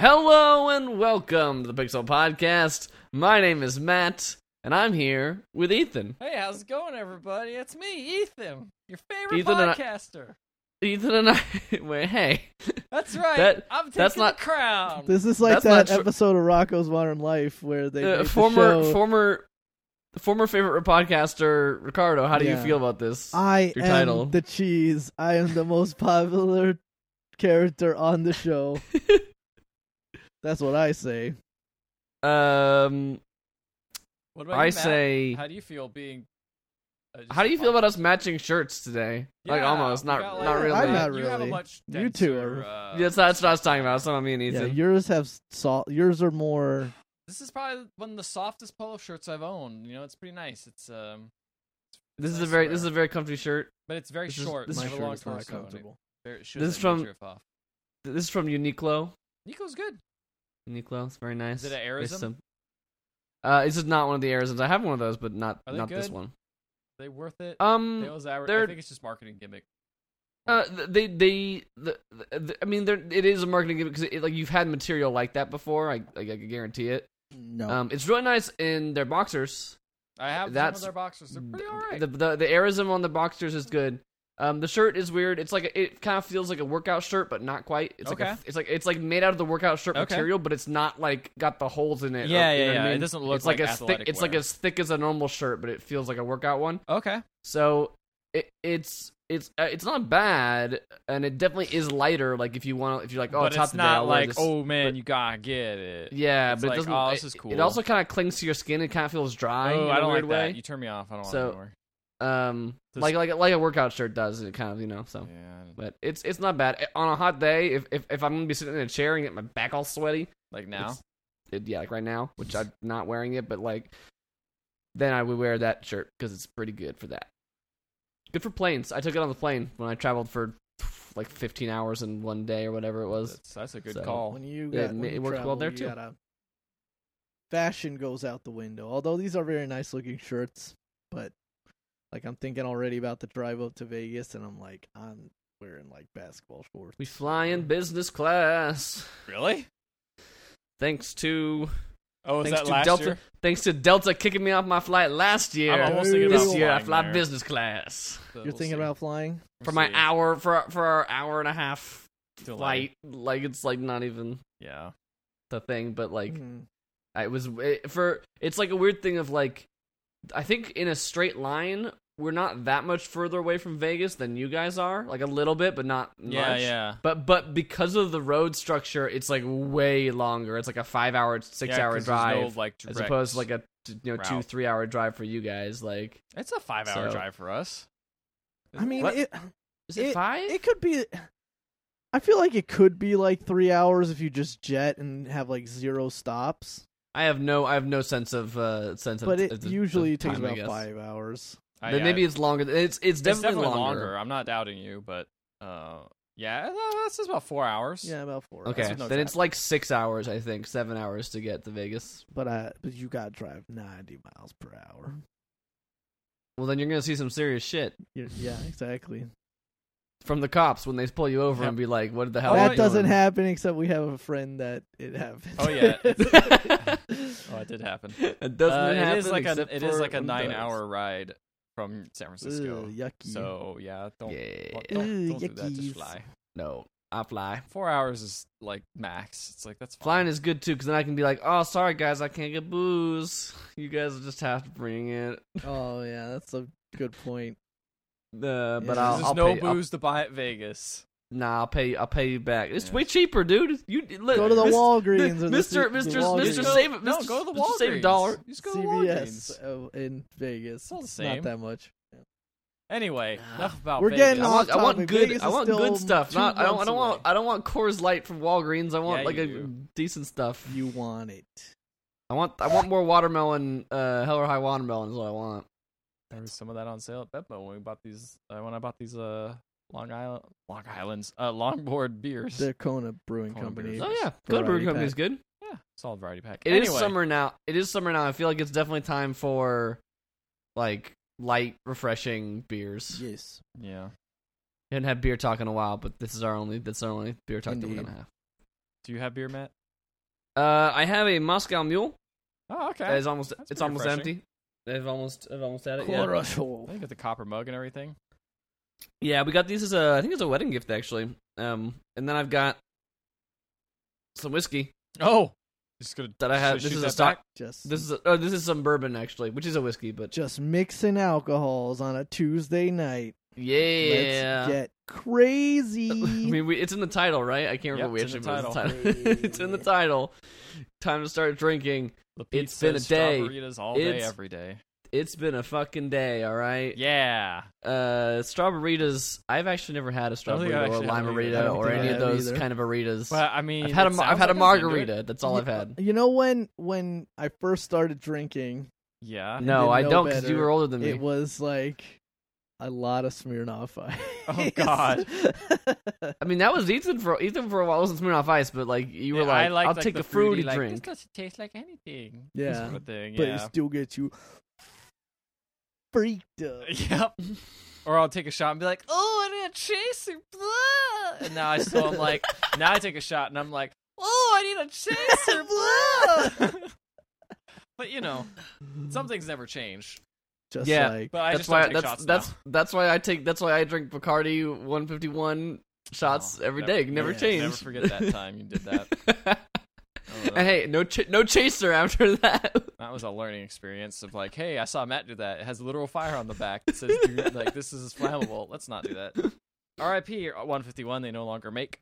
Hello and welcome to the Pixel Podcast. My name is Matt, and I'm here with Ethan. Hey, how's it going, everybody? It's me, Ethan, your favorite Ethan and I- podcaster. Ethan and I. Wait, hey. That's right. That- I'm taking that's not- the crown. This is like That's not that tr- episode of Rocko's Modern Life where they Uh, make the former, show, former, former favorite podcaster Ricardo. How do Yeah. you feel about this? I your am title. the cheese. I am the most popular character on the show. That's what I say. um, what about I you, say. How do you feel being? uh, How do you a feel about us matching shirts today? like almost, not got, like- not really. I'm not You have a really. much You two are- Uh, Yeah, that's, that's what I was talking about. It's not me and Yeah, yours have salt. Yours are more. This is probably one of the softest polo shirts I've owned. You know, it's pretty nice. It's um, this is a very this is a very comfy shirt. but it's very this is- short. this My is have a shirt long is not torso, and it comfortable. This is from- off. This is from Uniqlo. Nico's good. Uniqlo, it's very nice. Is it a Very AIRism? Uh, this is not one of the AIRisms. I have one of those, but not Are they not this one. Are they worth it? Um, They always aver- I think it's just marketing gimmick. Uh, th- they they the, the, I mean, there it is a marketing gimmick because like you've had material like that before. I like, I can guarantee it. No. Um, it's really nice in their boxers. I have That's- some of their boxers. They're pretty alright. The the the AIRism on the boxers is good. Um, the shirt is weird. It's like a, it kind of feels like a workout shirt, but not quite. It's like a, it's like it's like made out of the workout shirt Okay. material, but it's not like got the holes in it. or- Yeah, you yeah, know what I yeah. It doesn't look it's like, like as thick. athletic It's like as thick as a normal shirt, but it feels like a workout one. okay. So it, it's it's uh, it's not bad, and it definitely is lighter. Like if you want, if you're like, oh, but it's it's not like, this. oh man, but- you gotta get it. yeah, it's but like, it doesn't. oh, this is cool. It also kind of clings to your skin. It kind of feels dry. oh, in I a don't weird like way. that. You turn me off. I don't So- want to anymore. Um, Does- like like like a workout shirt does. It kind of you know so. Yeah, But it's it's not bad on a hot day. If if, if I'm gonna be sitting in a chair and get my back all sweaty, like now. it, yeah, like right now, which I'm not wearing it, but like then I would wear that shirt because it's pretty good for that. Good for planes. I took it on the plane when I traveled for like 15 hours in one day or whatever it was. That's, that's a good So- call. when you Yeah, got it when ma- you it works well there, too. gotta- Fashion goes out the window. Although these are very nice looking shirts, but like I'm thinking already about the drive up to Vegas, and I'm like, I'm wearing like basketball shorts. We fly in business class Really? thanks to Oh, is thanks that to last Delta year? thanks to Delta kicking me off my flight last year. I'm almost thinking this about year I fly there. business class So You're we'll thinking see. about flying? We'll for my see. hour for for our hour and a half Till flight. Like it's like not even Yeah. the thing, but like Mhm. I was it, for it's like a weird thing of like I think in a straight line we're not that much further away from Vegas than you guys are, like a little bit, but not Yeah, much. yeah. Yeah. But but because of the road structure, it's like way longer. It's like a five hour, six Yeah, hour 'cause there's no, drive, like, as opposed to like a you know two three hour drive for you guys. Like It's a five-hour So- drive for us. I mean, What? it is it, It- five? it could be. I feel like it could be like three hours if you just jet and have like zero stops. I have no I have no sense of uh sense But of it of- of usually takes time, I about five hours. I- Then yeah, maybe it's longer. It's it's it's definitely, definitely longer. I'm not doubting you, but uh, yeah, uh, that's just about four hours. Yeah, about four. Okay, hours. no then it's like six hours, I think, seven hours to get to Vegas. but uh, but you gotta drive ninety miles per hour. Well, then you're gonna see some serious shit You- Yeah, exactly. From the cops when they pull you over Yep. and be like, "What the hell?" Are you that doesn't doing?" happen except we have a friend that it happens. Oh, yeah. Oh, it did happen. It doesn't Uh, happen. it is like a it is like a when does. nine-hour ride from San Francisco. Ugh, yucky. So yeah, don't Yeah. don't, don't, Ugh, do that. Just fly. No, I fly. Four hours is like max. It's like that's fine. Flying is good too, because then I can be like, "Oh, sorry guys, I can't get booze. You guys just have to bring it." oh yeah, that's a good point. Uh, but Yeah. I'll, There's I'll no pay, I'll- booze to buy at Vegas. nah, I'll pay. I'll pay you back. It's Yeah. way cheaper, dude. You look, Go to the Mr. Walgreens or the Mister, Mister, Mister, save it. no, go to the Mister, save a Walgreens. dollar. Just go to CVS Walgreens. in Vegas. It's all the same. Not that much. Anyway, enough about We're Vegas. getting I want, I want good. Vegas I want good stuff. Not. I don't. I don't want. away. I don't want Coors Light from Walgreens. I want Yeah, like a do. decent stuff. You want it. I want. I want more watermelon. Uh, Hell or High watermelon is what I want. There was some of that on sale at BevMo when we bought these. Uh, when I bought these uh Long Island, Long Island's, uh, Longboard beers. The Kona Brewing Kona Company. Beers. Oh yeah, Good Variety Brewing Company's pack. good. yeah, solid variety pack. It is anyway, summer now. It is summer now. I feel like it's definitely time for like light, refreshing beers. Yes. Yeah. We hadn't had beer talk in a while, but this is our only. That's our only beer talk that we're gonna have. Do you have beer, Matt? Uh, I have a Moscow Mule. Oh, okay. That is almost That's it's almost refreshing. empty. They've almost, I've almost had it. Yeah. Chlorophyll. I think it's a copper mug and everything. Yeah, we got these as a, I think it's a wedding gift actually. Um, and then I've got some whiskey Oh, just gonna that I have. This is a stock. back? Just This is a, oh, this is some bourbon actually, which is a whiskey, but just mixing alcohols on a Tuesday night. yeah, Let's get I mean, we, it's in the title, right? I can't remember Yep, which it's in the title. it's in the title. Time to start drinking. The It's been a day. Strawberries all day, every day. It's been a fucking day, all right. Yeah. Uh, strawberries. I've actually never had a strawberry or a actually have either. I limerita don't or any of those either. kind of aritas. Well, I mean, I've had a I've had like I was into it. margarita. That's all I've had. You know when when I first started drinking, Yeah. No, I don't because you were older than me. it was like a lot of Smirnoff Ice. Oh, God. I mean, that was Ethan for Ethan for a while. It wasn't Smirnoff Ice, but like you were Yeah, like, I like, I'll like, take the a fruity like, drink. This doesn't taste like anything. Yeah. Sort of thing. but yeah. it still gets you freaked up. Yep. Or I'll take a shot and be like, "Oh, I need a chaser," blah. and now I still am like, now I take a shot and I'm like, "Oh, I need a chaser," blah. but you know, some things never change. Just Yeah. like But I that's just why don't take that's shots that's now. that's why I take that's why I drink Bacardi 151 shots Oh, every never- day. Never yeah, change. Never forget that time you did that. And hey, no ch- no chaser after that. That was a learning experience of like, hey, I saw Matt do that. It has literal fire on the back. It says, like, this is flammable. Let's not do that. R.I.P. 151. They no longer make.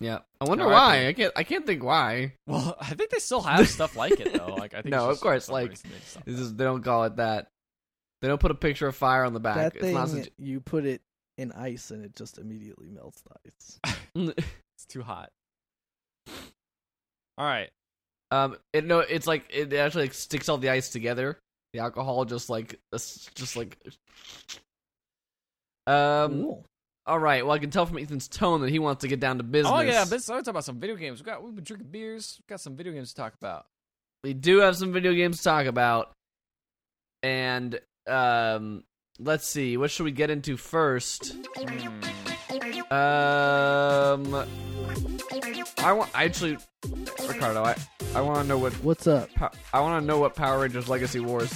yeah, I wonder All right, why. I can't I can't think why. Well, I think they still have stuff like it though. Like, I think No, of course, like, reason they just It's stopped just, they don't call it that. They don't put a picture of fire on the back. that it's thing, not such- you put it in ice and it just immediately melts the ice. It's too hot. All right. um, it no, it's like it actually like, sticks all the ice together. The alcohol just like just like. Um. cool. All right. Well, I can tell from Ethan's tone that he wants to get down to business. Oh yeah, let's talk about some video games. We got we've been drinking beers. We've got some video games to talk about. we do have some video games to talk about, and um, let's see. What should we get into first? Um, I want I actually, Ricardo. I I want to know what What's up? Pow- I want to know what Power Rangers Legacy Wars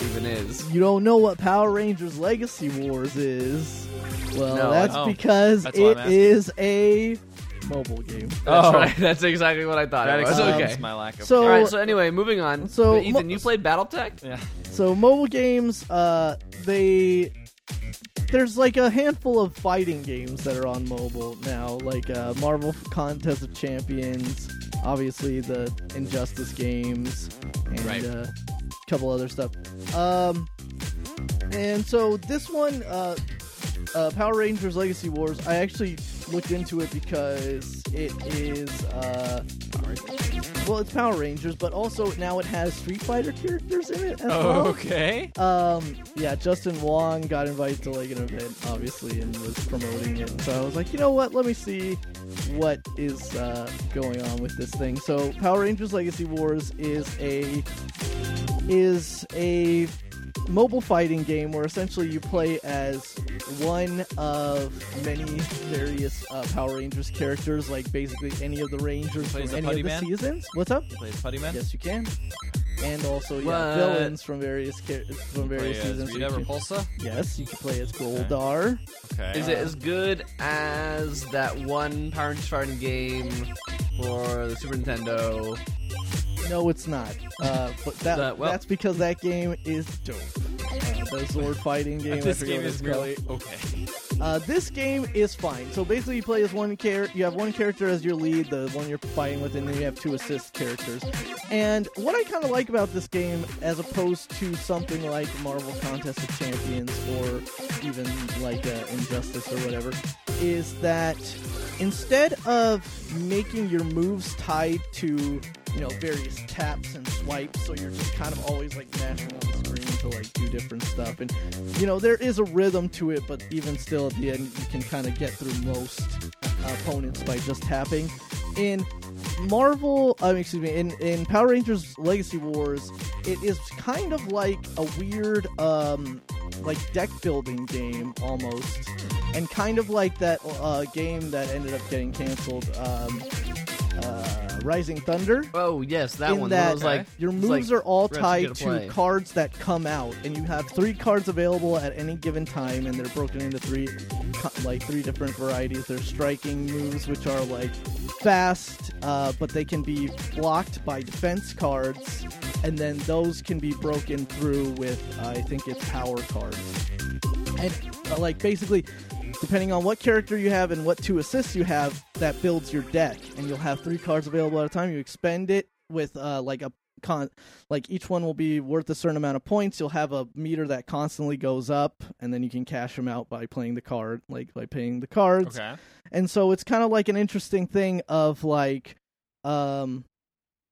even is. You don't know what Power Rangers Legacy Wars is? Well, No, that's because That's why it I'm asking. is a mobile game. That's Oh. right. That's exactly what I thought. That it was. explains okay. my lack of. So- All right. So anyway, moving on. So, Ethan, mo- you played BattleTech? yeah. So mobile games, uh, they there's like a handful of fighting games that are on mobile now, like uh, Marvel Contest of Champions, obviously the Injustice games, and Right. uh, a couple other stuff. Um, and so this one, uh, uh, Power Rangers Legacy Wars, I actually looked into it because it is. Uh, well, it's Power Rangers, but also now it has Street Fighter characters in it as well. Okay. Um, yeah, Justin Wong got invited to like an event, obviously, and was promoting it. So I was like, you know what? Let me see what is uh, going on with this thing. So Power Rangers Legacy Wars is a is a mobile fighting game where essentially you play as one of many various uh, Power Rangers characters, like basically any of the Rangers from the any of the Man? seasons. What's up? You play as Putty Man. Yes, you can. And also, yeah, What? villains from various char- from Play various as seasons. Rita You can- Repulsa. yes, you can play as Goldar. Okay. Is it as good as that one Power Rangers fighting game for the Super Nintendo? No, it's not. Uh, but that well- that's because that game is dope. The Zord fighting game. This game is called. really okay. Uh, this game is fine. So basically, you play as one character. You have one character as your lead, the one you're fighting with, and then you have two assist characters. And what I kind of like about this game, as opposed to something like Marvel Contest of Champions or even like uh, Injustice or whatever, is that instead of making your moves tied to you know various taps and swipes, so you're just kind of always like mashing on the screen to like do different stuff. And you know there is a rhythm to it but even still at the end you can kind of get through most opponents by just tapping. In marvel mean, excuse me in, in power rangers legacy wars it is kind of like a weird um like deck building game almost. And kind of like that uh, game that ended up getting canceled um uh uh, Rising Thunder. Oh yes, that in one. that That was like your moves like are all tied Evil to cards that come out, and you have three cards available at any given time, and they're broken into three, like three different varieties. There's striking moves, which are like fast, uh, but they can be blocked by defense cards, and then those can be broken through with uh, I think it's power cards, and uh, like basically. Depending on what character you have and what two assists you have, that builds your deck, and you'll have three cards available at a time. You expend it with uh, like a con like each one will be worth a certain amount of points you'll have a meter that constantly goes up and then you can cash them out by playing the card like by paying the cards Okay. and so it's kind of like an interesting thing of like um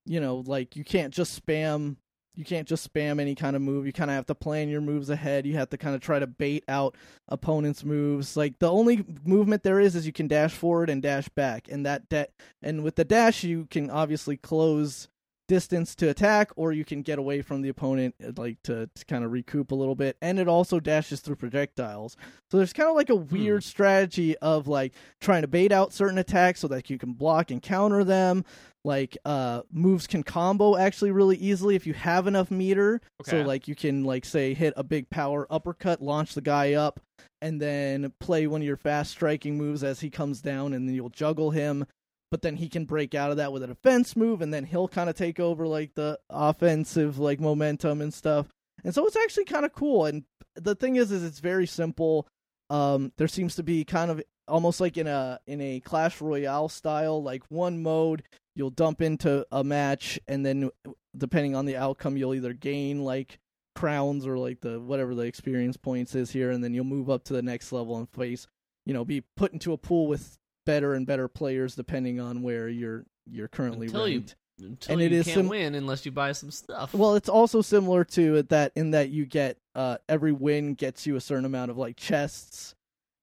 you know like you can't just spam you can't just spam any kind of move. You kind of have to plan your moves ahead. You have to kind of try to bait out opponents moves. Like the only movement there is is you can dash forward and dash back and that and with the dash you can obviously close distance to attack or you can get away from the opponent uh, like to, to kind of recoup a little bit. And it also dashes through projectiles. So there's kind of like a weird strategy of like trying to bait out certain attacks so that you can block and counter them. Like uh moves can combo actually really easily if you have enough meter. So like you can like say hit a big power uppercut launch the guy up and then play one of your fast striking moves as he comes down and then you'll juggle him but then he can break out of that with a defense move and then he'll kind of take over like the offensive like momentum and stuff. And so it's actually kind of cool and the thing is is it's very simple. Um there seems to be kind of almost like in a in a clash royale style like one mode you'll dump into a match and then depending on the outcome you'll either gain like crowns or like the whatever the experience points is here and then you'll move up to the next level and face you know be put into a pool with better and better players depending on where you're you're currently Until you- ranked. Until And you it is can't sim- win unless you buy some stuff. Well, it's also similar to that in that you get uh every win gets you a certain amount of like chests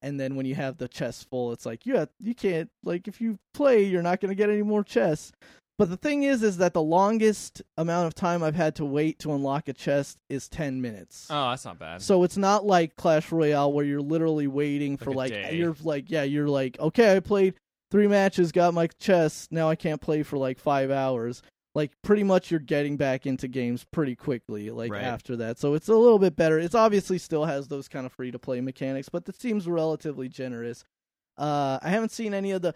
and then when you have the chest full it's like yeah you can't like if you play you're not going to get any more chests. But the thing is is that the longest amount of time I've had to wait to unlock a chest is 10 minutes. Oh, that's not bad. So it's not like Clash Royale where you're literally waiting for Like like, you're like yeah you're like okay I played three matches got my chest now I can't play for like five hours like pretty much you're getting back into games pretty quickly like Right. after that so it's a little bit better it's obviously still has those kind of free to play mechanics but it seems relatively generous uh I haven't seen any of the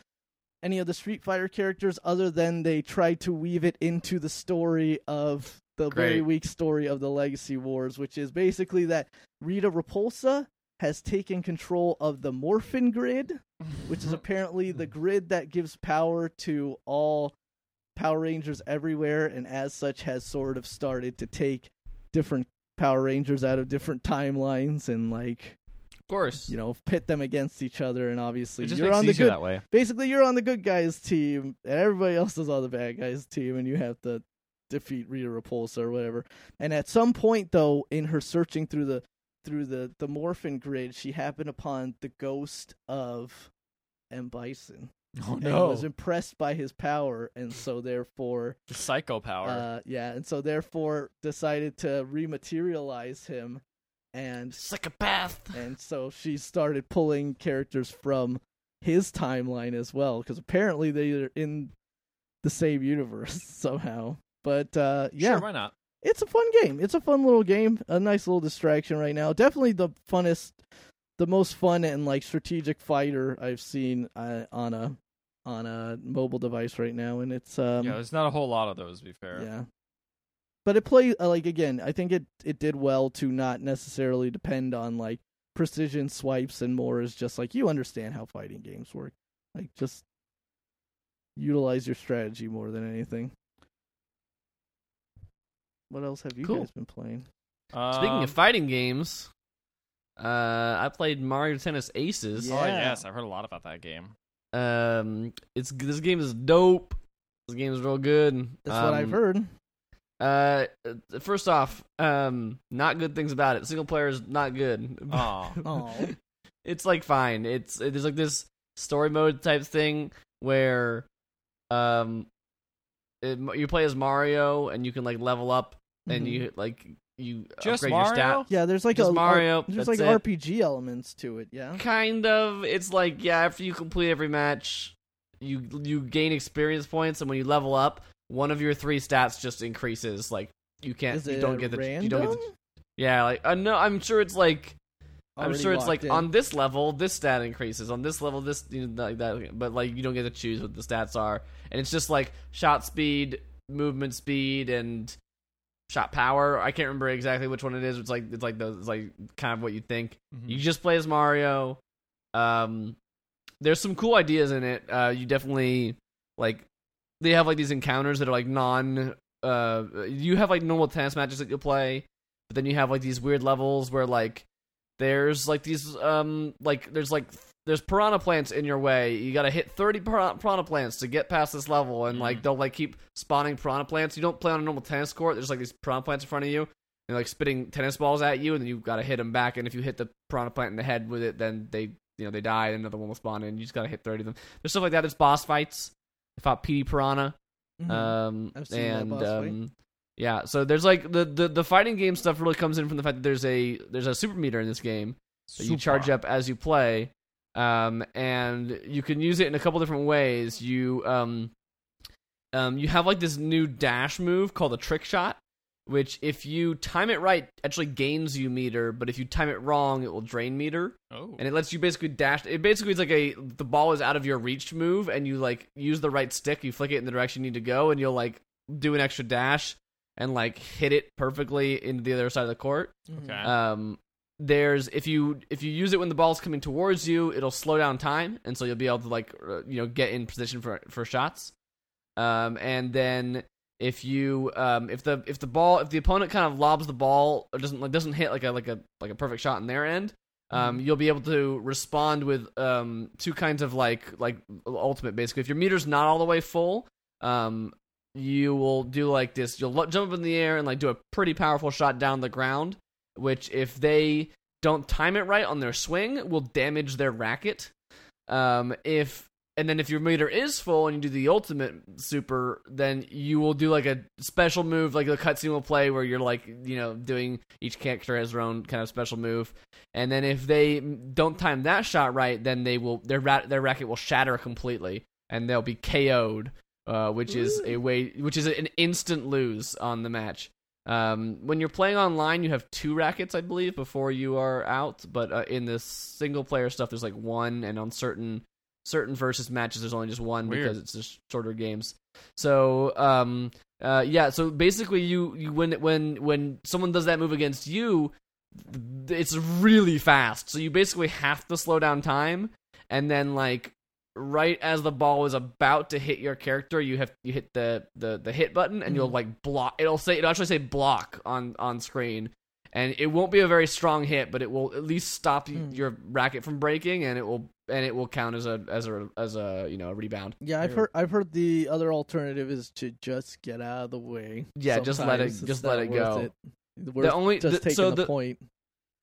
any of the Street Fighter characters other than they tried to weave it into the story of the very weak story of the Legacy Wars, which is basically that Rita Repulsa has taken control of the Morphin Grid, which is apparently the grid that gives power to all Power Rangers everywhere, and as such has sort of started to take different Power Rangers out of different timelines and like of course. you know pit them against each other. And obviously, you're on the good that way. basically you're on the good guys team and everybody else is on the bad guys team and you have to defeat Rita Repulsa or whatever. And at some point though, in her searching through the through the, the morphin grid, she happened upon the ghost of M Bison. Oh And no, was impressed by his power and so therefore the psycho power. uh yeah, and so therefore decided to rematerialize him and Psychopath. and so she started pulling characters from his timeline as well because apparently they're in the same universe somehow but uh yeah Sure, why not? it's a fun game it's a fun little game a nice little distraction right now definitely the funnest the most fun and like strategic fighter i've seen uh, on a on a mobile device right now and it's um yeah, there's not a whole lot of those. To be fair. yeah. But it plays uh, like again. I think it it did well to not necessarily depend on like precision swipes and more is just like you understand how fighting games work. Like just utilize your strategy more than anything. What else have you Cool. guys been playing? Speaking Um, of fighting games, uh, I played Mario Tennis Aces. Oh yes, I've heard a lot about that game. Um, it's this game is dope. This game is real good. That's what I've Um, heard. Uh, first off, um, not good things about it. Single player is not good. Oh, Oh, it's like fine. It's it, there's like this story mode type thing where, um, it, you play as Mario and you can like level up and Mhm. you like you Just upgrade your Mario? stat. yeah. There's like Just a Mario, There's like it. RPG elements to it. Yeah. Kind of. It's like yeah, after you complete every match, you you gain experience points, and when you level up, one of your three stats just increases. Like you can't, Is you don't get the, random? you don't get the, yeah. Like uh, no, I'm sure it's like I'm sure it's like in? on this level, this stat increases. On this level, this you know, like that. But like you don't get to choose what the stats are, and it's just like shot speed, movement speed, and shot power. I can't remember exactly which one it is. It's like it's like the it's like kind of what you think. Mhm. You just play as Mario. Um, there's some cool ideas in it. Uh, you definitely like they have like these encounters that are like non. Uh, you have like normal tennis matches that you'll play, but then you have like these weird levels where like there's like these um like there's like there's piranha plants in your way. You got to hit 30 piranha plants to get past this level, and like Mhm. they'll like keep spawning piranha plants. You don't play on a normal tennis court. There's like these piranha plants in front of you, and they're like spitting tennis balls at you, and then you got to hit them back. And if you hit the piranha plant in the head with it, then they you know they die, and another one will spawn in. You just got to hit 30 of them. There's stuff like that. There's boss fights. Fought Petey Piranha. Mhm. Um, I've seen that and um, yeah, so there's like the, the the fighting game stuff really comes in from the fact that there's a there's a super meter in this game that you charge up as you play, um, and you can use it in a couple different ways. You um, um, you have like this new dash move called the trick shot, which if you time it right, actually gains you meter, but if you time it wrong, it will drain meter Oh. and it lets you basically dash. It basically is like a the ball is out of your reach move, and you like use the right stick, you flick it in the direction you need to go, and you'll like do an extra dash and like hit it perfectly into the other side of the court. Mhm. Okay. Um, there's if you if you use it when the ball's coming towards you, it'll slow down time, and so you'll be able to like uh, you know get in position for for shots. Um, and then if you um if the if the ball if the opponent kind of lobs the ball or doesn't like doesn't hit like a like a like a perfect shot in their end, um, you'll be able to respond with um two kinds of like like ultimate basically. If your meter's not all the way full, um, you will do like this. You'll jump up in the air and like do a pretty powerful shot down the ground, which if they don't time it right on their swing, will damage their racket. Um, if and then if your meter is full and you do the ultimate super, then you will do like a special move, like the cutscene will play where you're like you know doing each character has their own kind of special move. And then if they don't time that shot right, then they will their ra- their racket will shatter completely and they'll be KO'd, uh, which is a way which is an instant lose on the match. Um, when you're playing online, you have two rackets, I believe, before you are out. But uh, in this single player stuff, there's like one, and on certain certain versus matches, there's only just one Weird. because it's just shorter games. So um, uh, yeah, so basically, you you when when when someone does that move against you, it's really fast. So you basically have to slow down time, and then like right as the ball is about to hit your character, you have you hit the the, the hit button, and you'll Mhm. like block. It'll say it'll actually say block on on screen. And it won't be a very strong hit, but it will at least stop y Hmm. your racket from breaking, and it will and it will count as a as a as a you know a rebound. Yeah, I've heard. I've heard the other alternative is to just get out of the way. Yeah, just let it- just let it go. It. Worth only- just the- taking so the, the- point.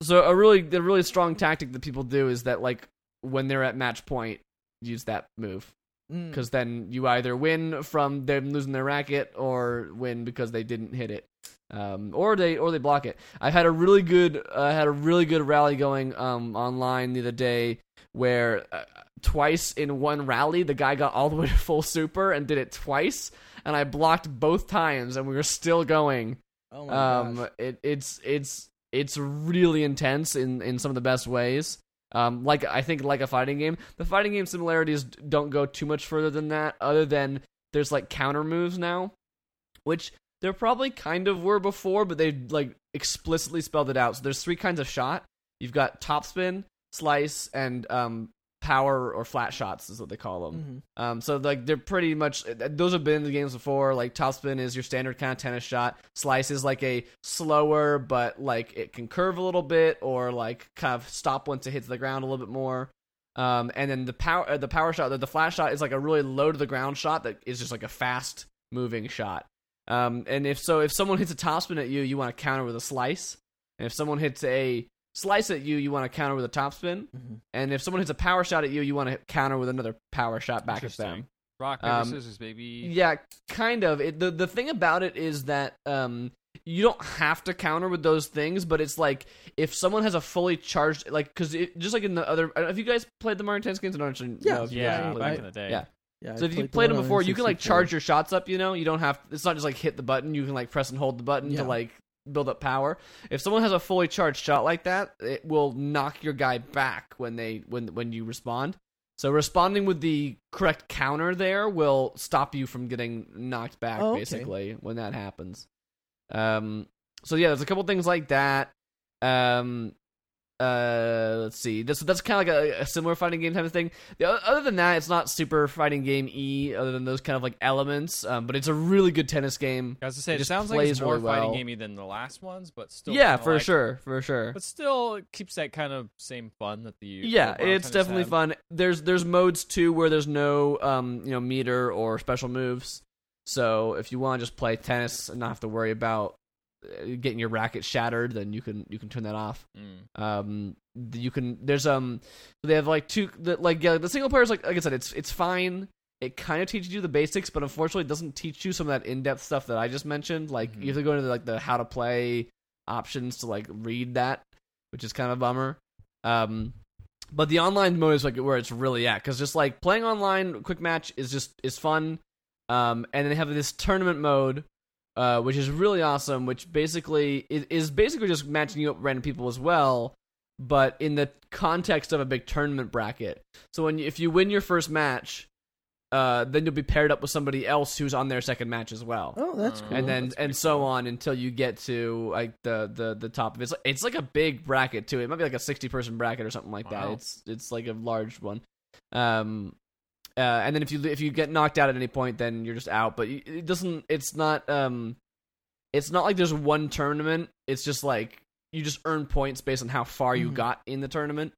So a really the really strong tactic that people do is that like when they're at match point, use that move Mm. because then you either win from them losing their racket or win because they didn't hit it, um, or they or they block it. I had a really good I had a really good rally going um, online the other day where uh, twice in one rally the guy got all the way to full super and did it twice, and I blocked both times and we were still going. oh my Um, it, it's it's it's really intense in in some of the best ways. Um, like I think like a fighting game. The fighting game similarities don't go too much further than that, other than there's like counter moves now, which there probably kind of were before, but they like explicitly spelled it out. So there's three kinds of shot. You've got topspin, slice, and um, power or flat shots is what they call them. Mhm. Um, so like they're pretty much those have been in the games before. Like topspin is your standard kind of tennis shot. Slice is like a slower, but like it can curve a little bit or like kind of stop once it hits the ground a little bit more. Um, and then the power uh, the power shot, the, the flat shot is like a really low to the ground shot that is just like a fast moving shot. Um, and if so, if someone hits a topspin at you, you want to counter with a slice. And if someone hits a slice at you, you want to counter with a topspin. Mhm. And if someone hits a power shot at you, you want to counter with another power shot back at them. Rock paper Um, scissors, baby. Yeah, kind of. It, the the thing about it is that um you don't have to counter with those things, but it's like if someone has a fully charged like because just like in the other, I if you guys played the Mario Tennis games, I don't actually Yeah. know if you guys Yeah, played back them. in the day. Yeah. Yeah. I So if you played them before, you can like charge your shots up. You know, you don't have. It's not just like hit the button. You can like press and hold the button Yeah. to like build up power. If someone has a fully charged shot like that, it will knock your guy back when they when when you respond. So responding with the correct counter there will stop you from getting knocked back. Oh, okay. Basically, when that happens. Um. So yeah, there's a couple things like that. Um. Uh, let's see. This that's kind of like a, a similar fighting game type of thing. The, other than that, it's not super fighting game e. Other than those kind of like elements, um, but it's a really good tennis game. I was to say, It it, sounds like it's more really fighting well. gamey than the last ones, but still. yeah, for like- sure, for sure. But still, it keeps that kind of same fun that the Yeah, it's definitely had. fun. There's there's modes too where there's no um you know meter or special moves. So if you want to just play tennis and not have to worry about getting your racket shattered, then you can you can turn that off. Mm. Um, you can there's um they have like two the, like yeah the single player is like like I said it's it's fine. It kind of teaches you the basics, but unfortunately, it doesn't teach you some of that in depth stuff that I just mentioned. Like Mhm. you have to go into like the how to play options to like read that, which is kind of a bummer. Um, but the online mode is like where it's really at because just like playing online quick match is just is fun. Um, and then they have this tournament mode, uh, which is really awesome. Which basically is, is basically just matching you up with random people as well, but in the context of a big tournament bracket. So when you, if you win your first match, uh, then you'll be paired up with somebody else who's on their second match as well Oh, that's Uh, cool. and then and so cool. on until you get to like the the the top of it. It's, it's like a big bracket too. It might be like a sixty person bracket or something like that. It's it's like a large one. Um, uh, and then if you if you get knocked out at any point, then you're just out. But it doesn't. It's not. Um, it's not like there's one tournament. It's just like you just earn points based on how far you Mhm. got in the tournament,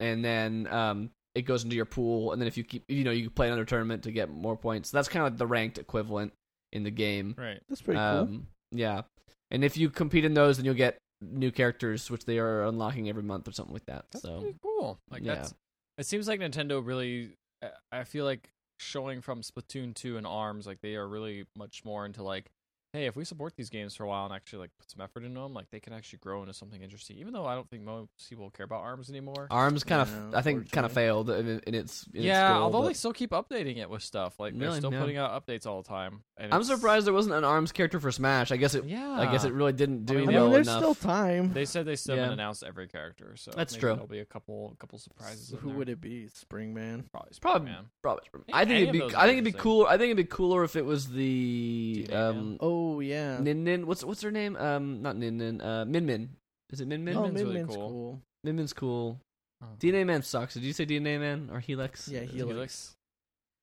and then um, it goes into your pool. And then if you keep, you know, you can play another tournament to get more points. That's kind of like the ranked equivalent in the game. Right. that's pretty cool. Um, yeah, and if you compete in those, then you'll get new characters, which they are unlocking every month or something like that. That's so pretty cool. Like yeah. that's. It seems like Nintendo really. I- feel like showing from Splatoon two and Arms, like they are really much more into like, hey, if we support these games for a while and actually like put some effort into them, like they can actually grow into something interesting. Even though I don't think most people care about Arms anymore. Arms kind of, Yeah, I think, kind of failed in, in its. In yeah, its goal, although but they still keep updating it with stuff. Like they're Really? still Yeah. putting out updates all the time. And I'm surprised there wasn't an Arms character for Smash. I guess it. Yeah, I guess it really didn't do I mean, I well mean, there's enough. still time. They said they still Yeah. haven't announced every character, so That's maybe true. There'll be a couple, couple surprises. in Who there. would it be? Springman. Probably Probably- Probably. Yeah, I think it'd be. I think it'd be cooler. I think it'd be cooler if it was the um. Oh yeah. Nin Nin. What's what's her name? Um, not Nin Nin. Uh, Min Min. Is it Min Min? oh, Min's Min really Min's cool. cool. Min Min's cool. Oh. DNA Man sucks. Did you say DNA Man or Helix? Yeah, Helix. Helix.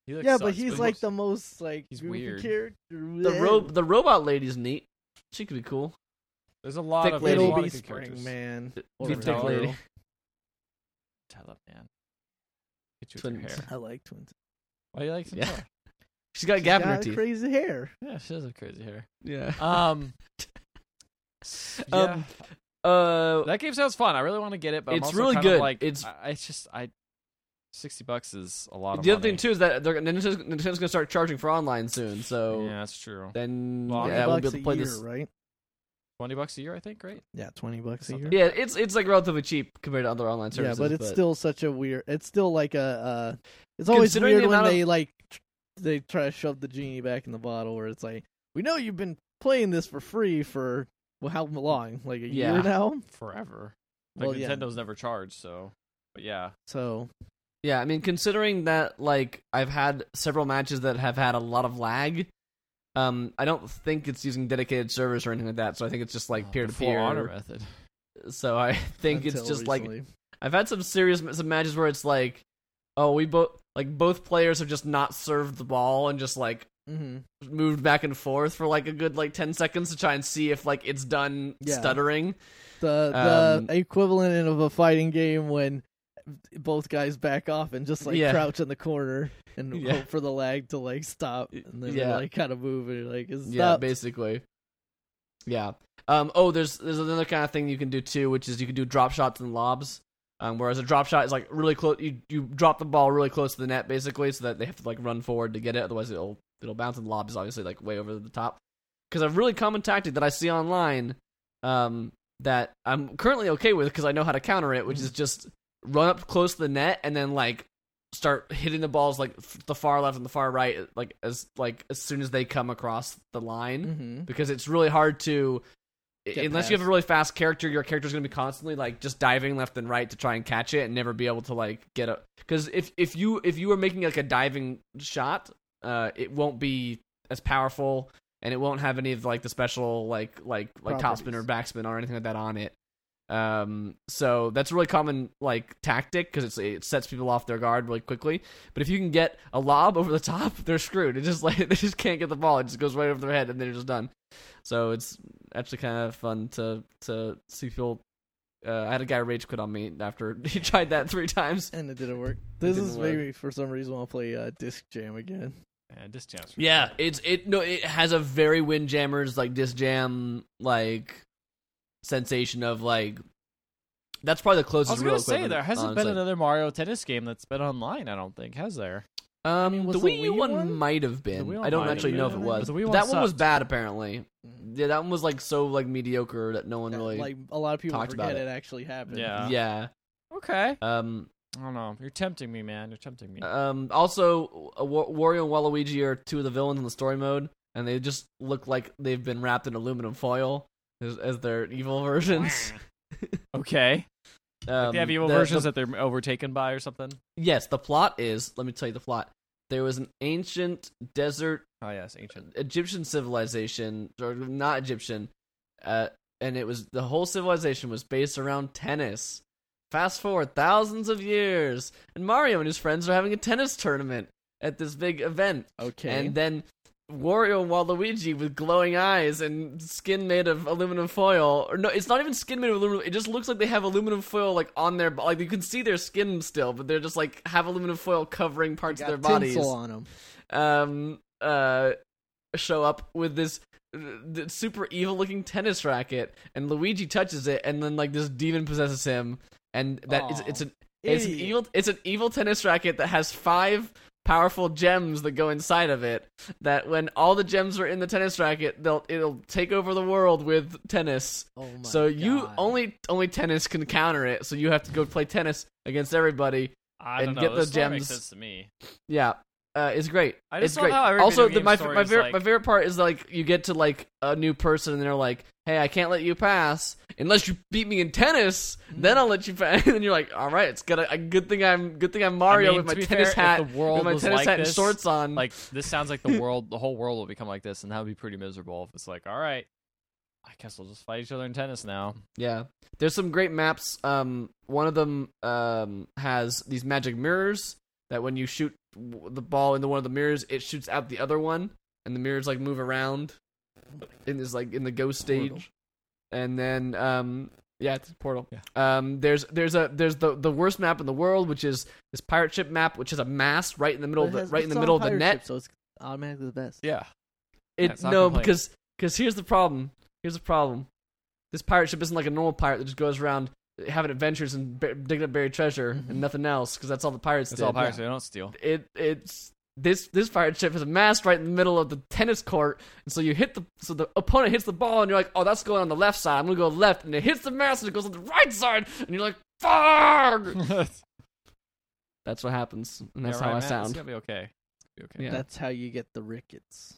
Helix Yeah, but sucks, he's he like looks- the most like he's goofy weird. character. The ro- the robot lady's neat. She could be cool. There's a lot thick of lady. there's a It'll be of good characters. Springman. Th- Or thick Tell lady. Roro. Tell up, man. Hit you Twins. hair. I like twins. Why do you like Yeah. Centaur? She's got a She's gap in her teeth. crazy hair. Yeah, she does have crazy hair. Yeah. Um, yeah, Um, Uh, that game sounds fun. I really want to get it, but I'm It's also really kind of good. Like, It's- I, it's just I, sixty bucks is a lot of the other money. thing too is that they're Nintendo's, Nintendo's gonna start charging for online soon. So Yeah, that's true. then Well, yeah, Twenty we'll be bucks able a to play year, this. right? Twenty bucks a year, I think. Right? Yeah, twenty bucks a year. Yeah, it's it's like relatively cheap compared to other online services. Yeah, but it's still such a weird. It's still like a. Uh, it's always weird when of- they like tr- they try to shove the genie back in the bottle, where it's like, we know you've been playing this for free for well, how long? Like a Yeah. year now. Forever. Like Well, yeah. Nintendo's never charged, so. But yeah, So Yeah, I mean, considering that like I've had several matches that have had a lot of lag. Um, I don't think it's using dedicated servers or anything like that. So I think it's just like Oh, peer the to full honor peer. method. So I think it's until just like. I've had some serious some matches where it's like, oh, we both like both players have just not served the ball and just like mm-hmm. moved back and forth for like a good like 10 seconds to try and see if like it's done Yeah. stuttering. the the Um, equivalent of a fighting game when both guys back off and just like Yeah. crouch in the corner and Yeah. hope for the lag to like stop, and then Yeah. like kind of move and like it's Yeah, basically. Yeah. Um oh, there's there's another kind of thing you can do too, which is you can do drop shots and lobs. Um, whereas a drop shot is like really close. You you drop the ball really close to the net, basically, so that they have to like run forward to get it. Otherwise, it'll it'll bounce. And the lob is obviously like way over the top. Because a really common tactic that I see online, um, that I'm currently okay with because I know how to counter it, which is just run up close to the net and then like start hitting the balls like f- the far left and the far right, like as like as soon as they come across the line, Mm-hmm. because it's really hard to. Get unless you have a really fast character, your character's gonna be constantly like just diving left and right to try and catch it, and never be able to like get a. Because if if you if you were making like a diving shot, uh, it won't be as powerful, and it won't have any of like the special like like like topspin or backspin or anything like that on it. Um, so that's a really common like tactic because it sets people off their guard really quickly. But if you can get a lob over the top, they're screwed. It just like they just can't get the ball. It just goes right over their head, and they're just done. So it's actually kind of fun to to see people. Uh, I had a guy rage quit on me after he tried that three times. And it didn't work. This didn't is work. maybe for some reason I'll play uh, Disc Jam again. Yeah, this jams. Yeah, it's it no, it has a very Windjammers like disc jam like sensation of like. That's probably the closest. I closest. was real gonna say there hasn't honestly. been another Mario Tennis game that's been online. I don't think has there. Um, mean, the the Wii U Wii one, one? might have been. I don't actually know if it was. But the Wii one that one was bad apparently. Yeah, that one was like so like mediocre that no one Yeah, really. like a lot of people talked about forget it. it. actually happened. Yeah. yeah. Okay. Um. I don't know. You're tempting me, man. You're tempting me. Um. Also, uh, Wa- Wario and Waluigi are two of the villains in the story mode, and they just look like they've been wrapped in aluminum foil as, as their evil versions. okay. Um, they have evil the- versions the- that they're overtaken by or something. yes, the plot is. Let me tell you the plot. There was an ancient desert Oh yes, ancient. Egyptian civilization, or not Egyptian, uh, and it was the whole civilization was based around tennis. Fast forward thousands of years, and Mario and his friends are having a tennis tournament at this big event, Okay. and then Wario and Waluigi with glowing eyes and skin made of aluminum foil, or no, it's not even skin made of aluminum. It just looks like they have aluminum foil like on their, like you can see their skin still, but they're just like have aluminum foil covering parts of their bodies tinsel on them. um uh show up with this uh, super evil looking tennis racket and Luigi touches it and then like this demon possesses him and that it's, it's an it's an evil it's an evil tennis racket that has five powerful gems that go inside of it that when all the gems are in the tennis racket they'll it'll take over the world with tennis Oh my so you God. only only tennis can counter it so you have to go play tennis against everybody I And don't know. get the this story makes gems. sense to me. yeah, uh, it's great. I just it's great. how also, the, my my favorite like- my favorite part is like you get to like a new person and they're like, "Hey, I can't let you pass unless you beat me in tennis. Mm. Then I'll let you pass." and you're like, "All right, it's gonna a good thing I'm good thing I'm Mario I mean, with my tennis fair, hat, the world with my tennis like hat this, and shorts on." Like this sounds like the world, the whole world will become like this, and that would be pretty miserable. If it's like, all right, I guess we'll just fight each other in tennis now. Yeah. There's some great maps. Um, one of them um has these magic mirrors that when you shoot the ball into one of the mirrors, it shoots out the other one, and the mirrors like move around in this like in the ghost stage. Portal. And then um, yeah, it's a portal. Yeah. Um, there's there's a there's the the worst map in the world, which is this pirate ship map, which is a mast right in the middle of the right in the middle of the net. ship, so it's automatically the best. Yeah, It it's no because because here's the problem. Here's the problem. This pirate ship isn't like a normal pirate that just goes around having adventures and b- digging up buried treasure Mhm. and nothing else because that's all the pirates it's did. all pirates. They don't steal. It it's this this pirate ship has a mast right in the middle of the tennis court, and so you hit the so the opponent hits the ball and you're like, oh, that's going on the left side. I'm gonna go left, and it hits the mast and it goes on the right side, and you're like, fuck. that's what happens, and that's Yeah, how right, I man, It's sound. gonna be okay. It's gonna be okay. Yeah. That's how you get the rickets.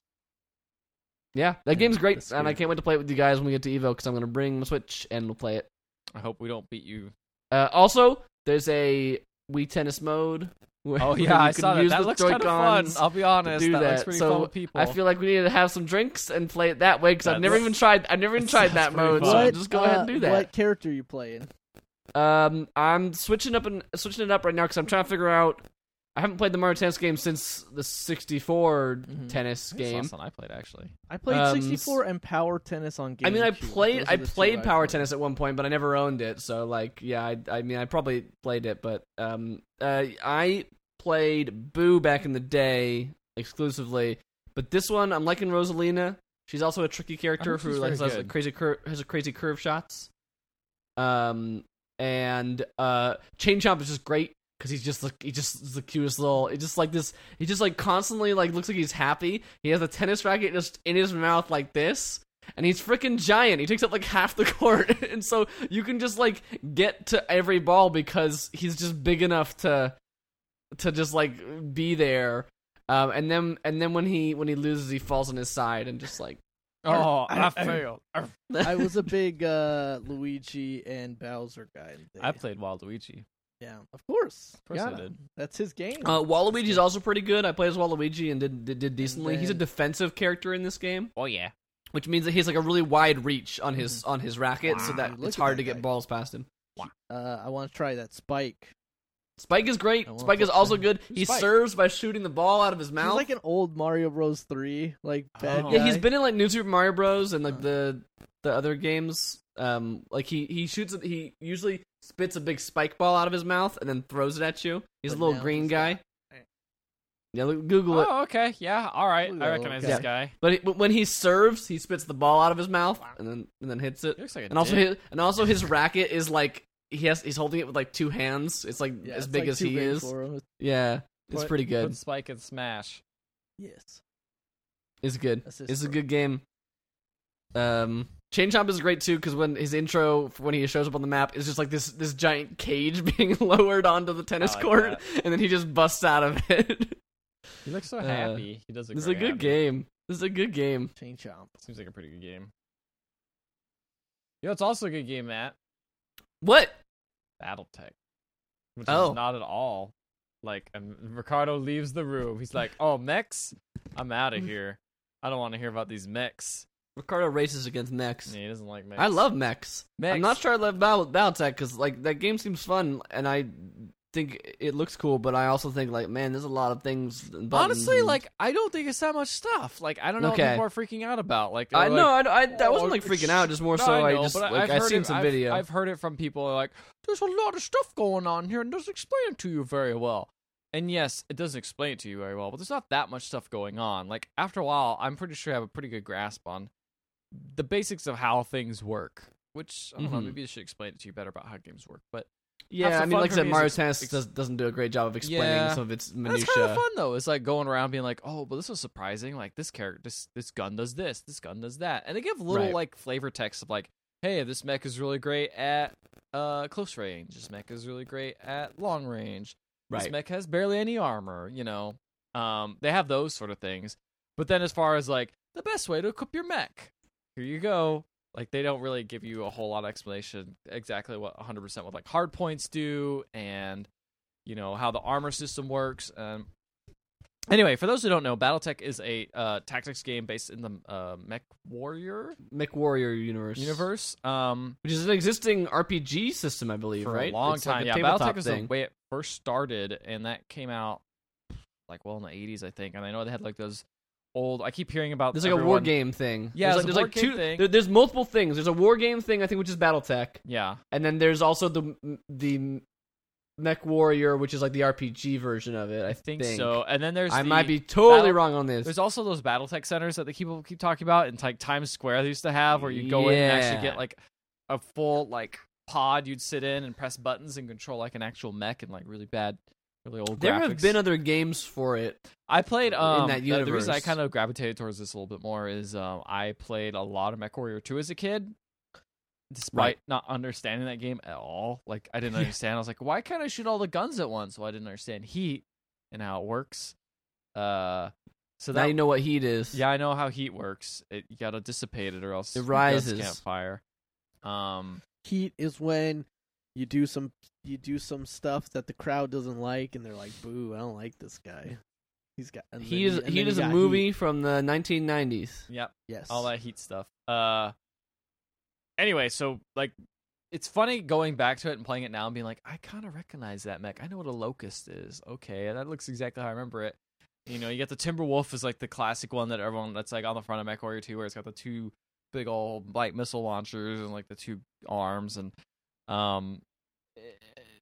Yeah, that Yeah, game's great, and I can't wait to play it with you guys when we get to Evo because I'm gonna bring my Switch and we'll play it. I hope we don't beat you. Uh, also, there's a Wii Tennis mode. where- Oh yeah, you I can saw that. use That the looks kind of fun. I'll be honest. do that, looks pretty So fun with people. I feel like we need to have some drinks and play it that way because I've never That's- even tried. I've never even tried that mode. fun. So What, just go ahead and uh, do that. What character are you playing? Um, I'm switching up and switching it up right now because I'm trying to figure out. I haven't played the Mario Tennis game since the 64 Mhm. tennis That's the game. last one I played actually. I played Um, 64 and Power Tennis on GameCube. I mean, I played I are the two played power played. tennis at one point, but I never owned it. So like, yeah, I, I mean, I probably played it, but um, uh, I played Boo back in the day exclusively. But this one, I'm liking Rosalina. She's also a tricky character who like has a good. crazy cur- has a crazy curve shots. Um, and uh, Chain Chomp is just great because he's just like he just is the cutest little. He just like this. He just like constantly like looks like he's happy. He has a tennis racket just in his mouth like this, and he's freaking giant. He takes up like half the court, and so you can just like get to every ball because he's just big enough to to just like be there. Um, and then and then when he when he loses, he falls on his side and just like Oh, I- I, I- failed. I, I was a big uh, Luigi and Bowser guy. in the. I played Waluigi. Yeah, of course. Of course I Gotta. did. That's his game. Uh, Waluigi's also pretty good. I play as Waluigi and did did, did decently. He's a defensive character in this game, Oh yeah. which means that he's like a really wide reach on his on his racket, so that Look it's hard that to get guy. balls past him. Uh, I want to try that Spike. Spike is great. Spike is also good. He Spike? serves by shooting the ball out of his He's mouth. like an old Mario Bros. Three, like bad Oh. yeah, he's guy. been in like New Super Mario Bros. and like Huh. the the other games. Um, like he he shoots. He usually spits a big spike ball out of his mouth and then throws it at you. He's But a little now green guy. got- Yeah, look, Google it. Oh, okay. Yeah. All right. Look I that recognize little this guy. But he, when he serves, he spits the ball out of his mouth and then and then hits it. He looks like a And also his, and also his racket is like he has he's holding it with like two hands. It's like Yeah, as it's big like as he big is. for him. Yeah, it's Put- pretty good. Put Spike and Smash. Yes. It's good. Assist It's a good game. Um, Chain Chomp is great too because when his intro when he shows up on the map is just like this this giant cage being lowered onto the tennis like court, that. and then he just busts out of it. He looks so Uh, happy. He does. this is a good happy. game. This is a good game. Chain Chomp. Seems like a pretty good game. You know, it's also a good game, Matt. What? BattleTech, which Oh. is not at all like. And Ricardo leaves the room. He's like, "Oh, mechs, I'm out of here. I don't want to hear about these mechs." Ricardo races against mechs. Yeah, he doesn't like mechs. I love mechs. mechs. I'm not sure I love Battle Battletech because like that game seems fun and I think it looks cool, but I also think like man, there's a lot of things. Honestly, and- like I don't think it's that much stuff. Like I don't know Okay. what people are freaking out about. Like I know like, I, I that wasn't "Oh, like freaking out, just more No, so I, know, just like I've I heard seen it- some I've- video. I've heard it from people like, "There's a lot of stuff going on here, and doesn't explain it to you very well." And yes, it doesn't explain it to you very well, but there's not that much stuff going on. Like after a while, I'm pretty sure I have a pretty good grasp on the basics of how things work. Which I don't know, Mhm. maybe they should explain it to you better about how games work. But yeah, I mean, like I said, Mario Tennis ex- does, doesn't do a great job of explaining Yeah. some of its That's minutia. kind of fun though. It's like going around being like, "Oh, but this was surprising. Like this character, this this gun does this, this gun does that," and they give little Right. like flavor text of like, "Hey, this mech is really great at uh close range. This mech is really great at long range. This mech has barely any armor." You know, um, they have those sort of things. But then as far as like the best way to equip your mech, here you go. Like they don't really give you a whole lot of explanation exactly what 100% what like hard points do and you know how the armor system works. Um, anyway, for those who don't know, BattleTech is a uh, tactics game based in the uh, Mech Warrior Mech Warrior universe, universe. Um, which is an existing RPG system, I believe, for right? a long It's like time, a yeah. BattleTech was the way it first started, and that came out like well in the 80s, I think. And I know they had like those old. I keep hearing about There's like a war game thing. Yeah, there's, there's like, a there's war like game two. there- there's multiple things. There's a war game thing, I think, which is BattleTech, Yeah, and then there's also the the Mech Warrior, which is like the RPG version of it. I, I think, so. And then there's I the- might be totally Battle- wrong on this. There's also those BattleTech centers that the keep keep talking about in like Times Square. They used to have where you go in and actually get like a full like pod. You'd sit in and press buttons and control like an actual mech and like really bad, really old. there graphics. have been other games for it. I played um that the- The, reason I kind of gravitated towards this a little bit more is um I played a lot of MechWarrior 2 as a kid. Despite Right. not understanding that game at all, like I didn't understand. I was like, why can't I shoot all the guns at once? Well, I didn't understand heat and how it works. Uh, so now that you know what heat is. yeah, I know how heat works. It, you gotta dissipate it, or else It your guns rises. can't fire. Um, Heat is when you do some you do some stuff that the crowd doesn't like, and they're like, "Boo! I don't like this guy." He's got. And then Heat you- is and then is a movie Heat. from the 1990s. yep, Yes. all that heat stuff. Uh, anyway, so like, it's funny going back to it and playing it now and being like, I kind of recognize that mech. I know what a locust is. Okay, that looks exactly how I remember it. You know, you get the Timberwolf is like the classic one that everyone that's like on the front of Mech Warrior 2 where it's got the two big old light missile launchers and like the two arms and um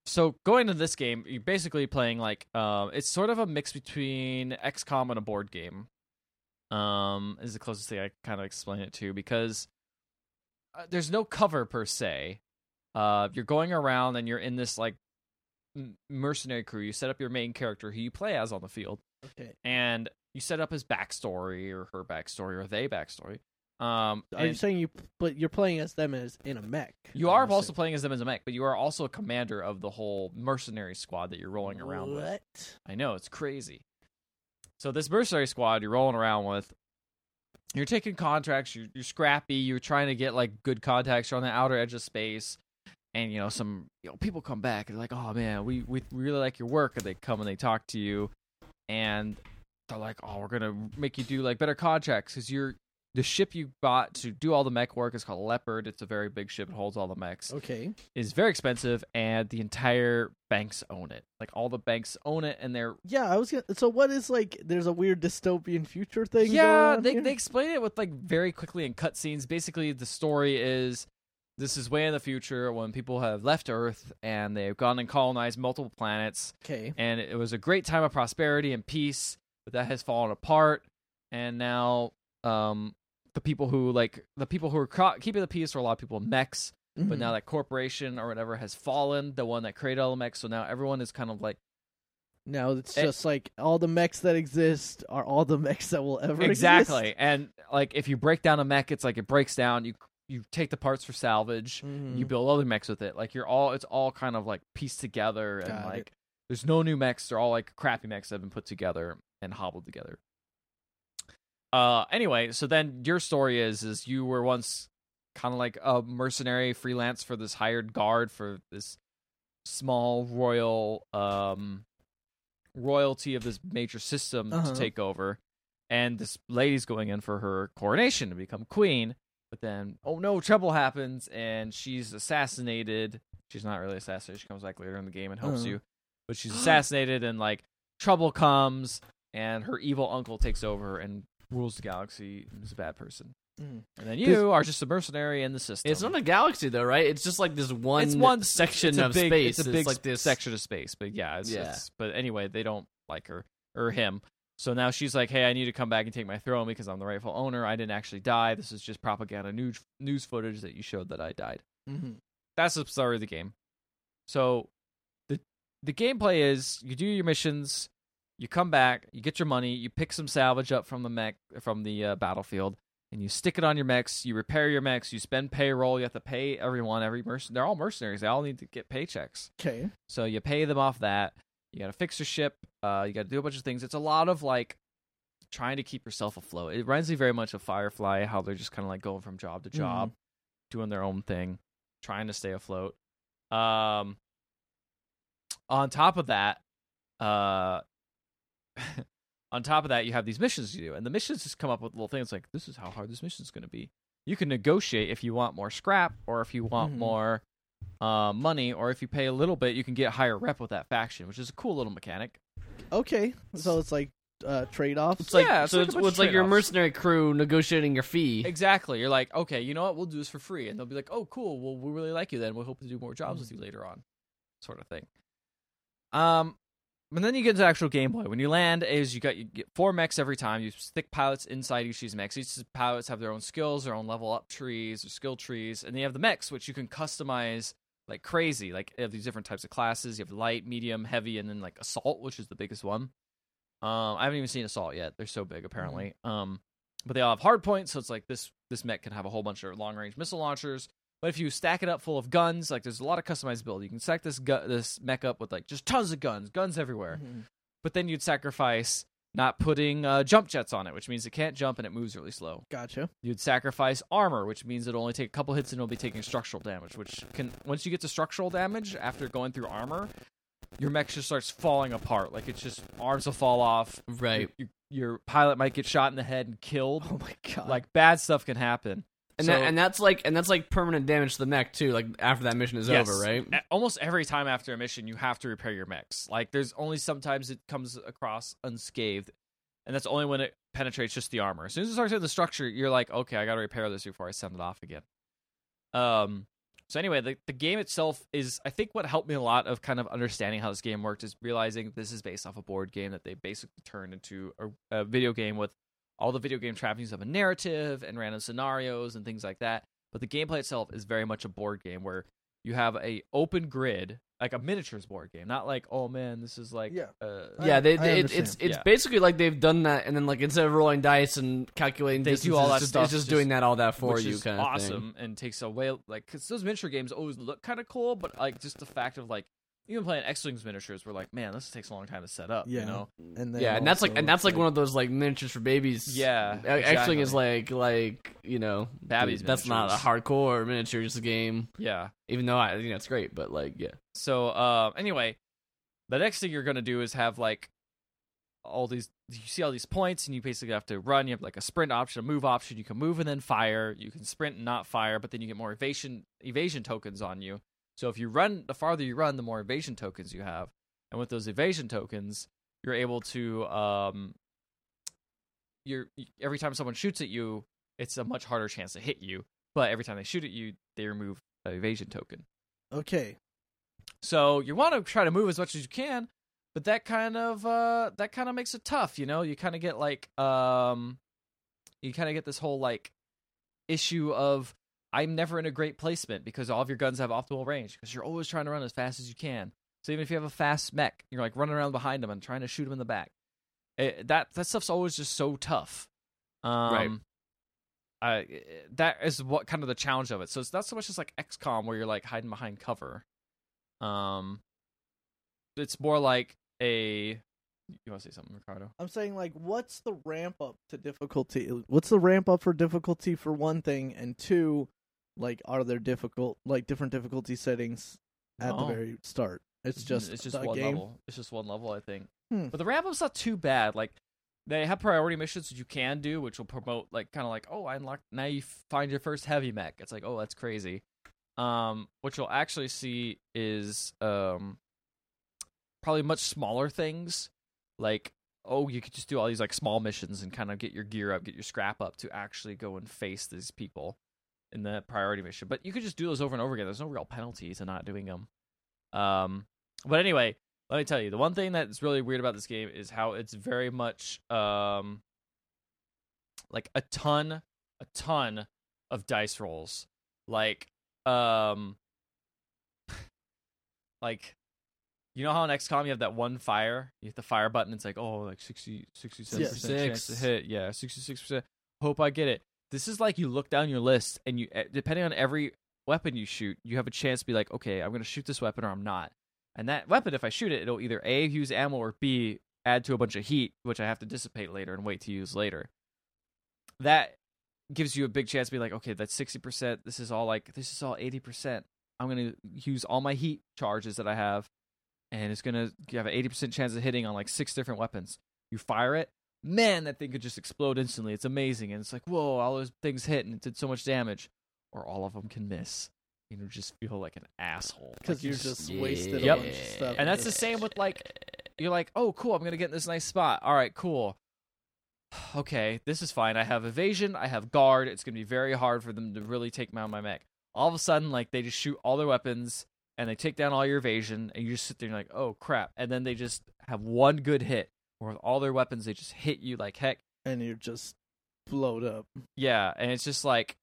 so going to this game, you're basically playing like um it's sort of a mix between XCOM and a board game. Um is the closest thing I kind of explain it to because uh, there's no cover per se. Uh you're going around and you're in this like mercenary crew. You set up your main character who you play as on the field Okay. and you set up his backstory or her backstory or they backstory Um, Are you saying you? But you're playing as them as in a mech. you are also playing as them as a mech, but you are also a commander of the whole mercenary squad that you're rolling around with. What? I know it's crazy. So this mercenary squad you're rolling around with, you're taking contracts. You're, you're scrappy. You're trying to get like good contacts. You're on the outer edge of space, and you know some you know people come back and they're like, oh man, we we really like your work, and they come and they talk to you, and they're like, oh, we're gonna make you do like better contracts because you're the ship you bought to do all the mech work is called Leopard. It's a very big ship. It holds all the mechs Okay. is very expensive and the entire banks own it. Like all the banks own it and they're Yeah, I was gonna. So what is like? There's a weird dystopian future thing. Yeah, they here? they explain it with like very quickly in cutscenes. Basically the story is this is way in the future when people have left Earth and they've gone and colonized multiple planets Okay. and it was a great time of prosperity and peace, but that has fallen apart and now um the people who like the people who are keeping the peace are a lot of people mechs but Mhm. now that corporation or whatever has fallen, the one that created all the mechs, so now everyone is kind of like now it's Eh. just like all the mechs that exist are all the mechs that will ever exist. exactly. And like if you break down a mech, it's like it breaks down. You you take the parts for salvage. exist. You build other mechs with it. Like you're all it's all kind of like pieced together and Got it. like there's no new mechs. They're all like crappy mechs that have been put together and hobbled together. Uh, anyway, so then your story is is you were once kind of like a mercenary freelance for this hired guard for this small royal um royalty of this major system Uh-huh. to take over. And this lady's going in for her coronation to become queen. But then oh no trouble happens and she's assassinated. She's not really assassinated. She comes back later in the game and helps Uh-huh. you. But she's assassinated and like trouble comes and her evil uncle takes over and rules the galaxy and is a bad person Mhm. and then you are just a mercenary in the system It's not a galaxy though, right? It's just like this one, it's one section of big, space. It's a big like this section of space, but yeah, it's, Yeah. it's- but anyway, they don't like her or him. So now she's like, "Hey, I need to come back and take my throne because I'm the rightful owner. I didn't actually die. This is just propaganda news news footage that you showed that I died." Mhm. That's the story of the game. So the the gameplay is you do your missions, you come back, you get your money, you pick some salvage up from the mech from the uh, battlefield, and you stick it on your mechs. You repair your mechs. You spend payroll. You have to pay everyone. Every merc- they're all mercenaries. They all need to get paychecks. Okay. So you pay them off that. You got to fix your ship. Uh, you got to do a bunch of things. It's a lot of like trying to keep yourself afloat. It reminds me very much of Firefly, how they're just kind of like going from job to job, doing their own thing, trying to stay afloat. Um, on top of that, uh, on top of that, you have these missions to do, and the missions just come up with little things like this is how hard this mission is going to be. You can negotiate if you want more scrap or if you want Mhm. more uh, money, or if you pay a little bit, you can get higher rep with that faction, which is a cool little mechanic. Okay. So it's like uh, trade offs. It's like Yeah, it's so like it's, well, it's like your mercenary crew negotiating your fee. Exactly. You're like, okay, you know what? We'll do this for free, and they'll be like, oh, cool. Well, we really like you. Then we'll hope to do more jobs with you later on, sort of thing. Um, and then you get to actual gameplay. When you land, is you got you get four mechs every time. You stick pilots inside each of these mechs. Each of the pilots have their own skills, their own level up trees or skill trees, and then you have the mechs, which you can customize like crazy. Like you have these different types of classes. You have light, medium, heavy, and then like assault, which is the biggest one. Um, I haven't even seen assault yet. They're so big, apparently. Um, but they all have hard points, so it's like this this mech can have a whole bunch of long range missile launchers. But if you stack it up full of guns, like there's a lot of customizability. You can stack this gu- this mech up with like just tons of guns, guns everywhere. Mhm. But then you'd sacrifice not putting uh, jump jets on it, which means it can't jump and it moves really slow. Gotcha. You'd sacrifice armor, which means it'll only take a couple hits and it'll be taking structural damage. Which can once you get to structural damage after going through armor, your mech just starts falling apart. Like it's just arms will fall off. Right. Your, your pilot might get shot in the head and killed. Oh my god. Like bad stuff can happen. And So- that, and that's like and that's like permanent damage to the mech too. Like after that mission is Yes. over, right? Almost every time after a mission, you have to repair your mechs. Like, there's only sometimes it comes across unscathed, and that's only when it penetrates just the armor. As soon as it starts hitting the structure, you're like, okay, I got to repair this before I send it off again. Um. So anyway, the the game itself is, I think, what helped me a lot of kind of understanding how this game worked is realizing this is based off a board game that they basically turned into a, a video game with all the video game trappings of a narrative and random scenarios and things like that. But the gameplay itself is very much a board game where you have a open grid, like a miniatures board game, not like oh man, this is like Yeah. uh, yeah, they, they it, it's it's Yeah. basically like they've done that, and then like instead of rolling dice and calculating, They do all that it's just, stuff It's just, just- doing that all that for which you, is kind of awesome and takes away like because those miniature games always look kind of cool, but like just the fact of like even playing X Wings miniatures, we're like, man, this takes a long time to set up. Yeah. You know? And then yeah, and that's like and that's like like- one of those like miniatures for babies. Yeah, X Wing is like like you know Babby's That's not a miniatures. hardcore miniatures game, Yeah. even though I you know it's great, but like yeah, So uh, anyway, the next thing you're gonna do is have like all these. You see all these points, and you basically have to run. You have like a sprint option, a move option. You can move and then fire. You can sprint and not fire, but then you get more evasion evasion tokens on you. So if you run, the farther you run, the more evasion tokens you have. And with those evasion tokens, you're able to um, you're every time someone shoots at you, it's a much harder chance to hit you. But every time they shoot at you, they remove an evasion token. Okay. So you want to try to move as much as you can, but that kind of uh that kind of makes it tough, you know? You kind of get like um you kind of get this whole like issue of I'm never in a great placement because all of your guns have optimal range because you're always trying to run as fast as you can. So even if you have a fast mech, you're like running around behind them and trying to shoot them in the back. It, that that stuff's always just so tough. Um, Right. I, that is what kind of the challenge of it. So it's not so much just like XCOM where you're like hiding behind cover. Um, it's more like a. You want to say something, Ricardo? I'm saying like what's the ramp up to difficulty? What's the ramp up for difficulty for one thing and two like are there difficult like different difficulty settings at No. the very start? It's just it's just one game. level. It's just one level, I think. Hmm. But the ramp up's not too bad. Like they have priority missions that you can do, which will promote like kind of like oh I unlocked now you find your first heavy mech. It's like oh that's crazy. Um, what you'll actually see is um probably much smaller things like oh you could just do all these like small missions and kind of get your gear up, get your scrap up to actually go and face these people in the priority mission. But you could just do those over and over again. There's no real penalty to not doing them. Um, but anyway, let me tell you, the one thing that's really weird about this game is how it's very much um like a ton a ton of dice rolls. Like um like you know how in XCOM you have that one fire? You hit the fire button, it's like, oh, like 60, 67% chance to 66. hit. Yeah, 66%. Hope I get it. This is like you look down your list, and you, eh, depending on every weapon you shoot, you have a chance to be like, okay, I'm going to shoot this weapon or I'm not. And that weapon, if I shoot it, it'll either A, use ammo, or B, add to a bunch of heat, which I have to dissipate later and wait to use later. That gives you a big chance to be like, okay, that's 60%. This is all like, this is all 80%. I'm going to use all my heat charges that I have, and it's going to you have an 80% chance of hitting on like six different weapons. You fire it, man, that thing could just explode instantly. It's amazing. And it's like, whoa, all those things hit and it did so much damage. Or all of them can miss. You know, just feel like an asshole. because Like, you you just Yeah. wasted Yep. a bunch of stuff. And that's the same with like you're like, oh, cool, I'm gonna get in this nice spot. All right, cool. Okay, this is fine. I have evasion. I have guard. It's gonna be very hard for them to really take me out of my mech. All of a sudden, like they just shoot all their weapons and they take down all your evasion, and you just sit there and you're like, oh crap. And then they just have one good hit, or with all their weapons, they just hit you like heck. and you're just blowed up. Yeah, and it's just like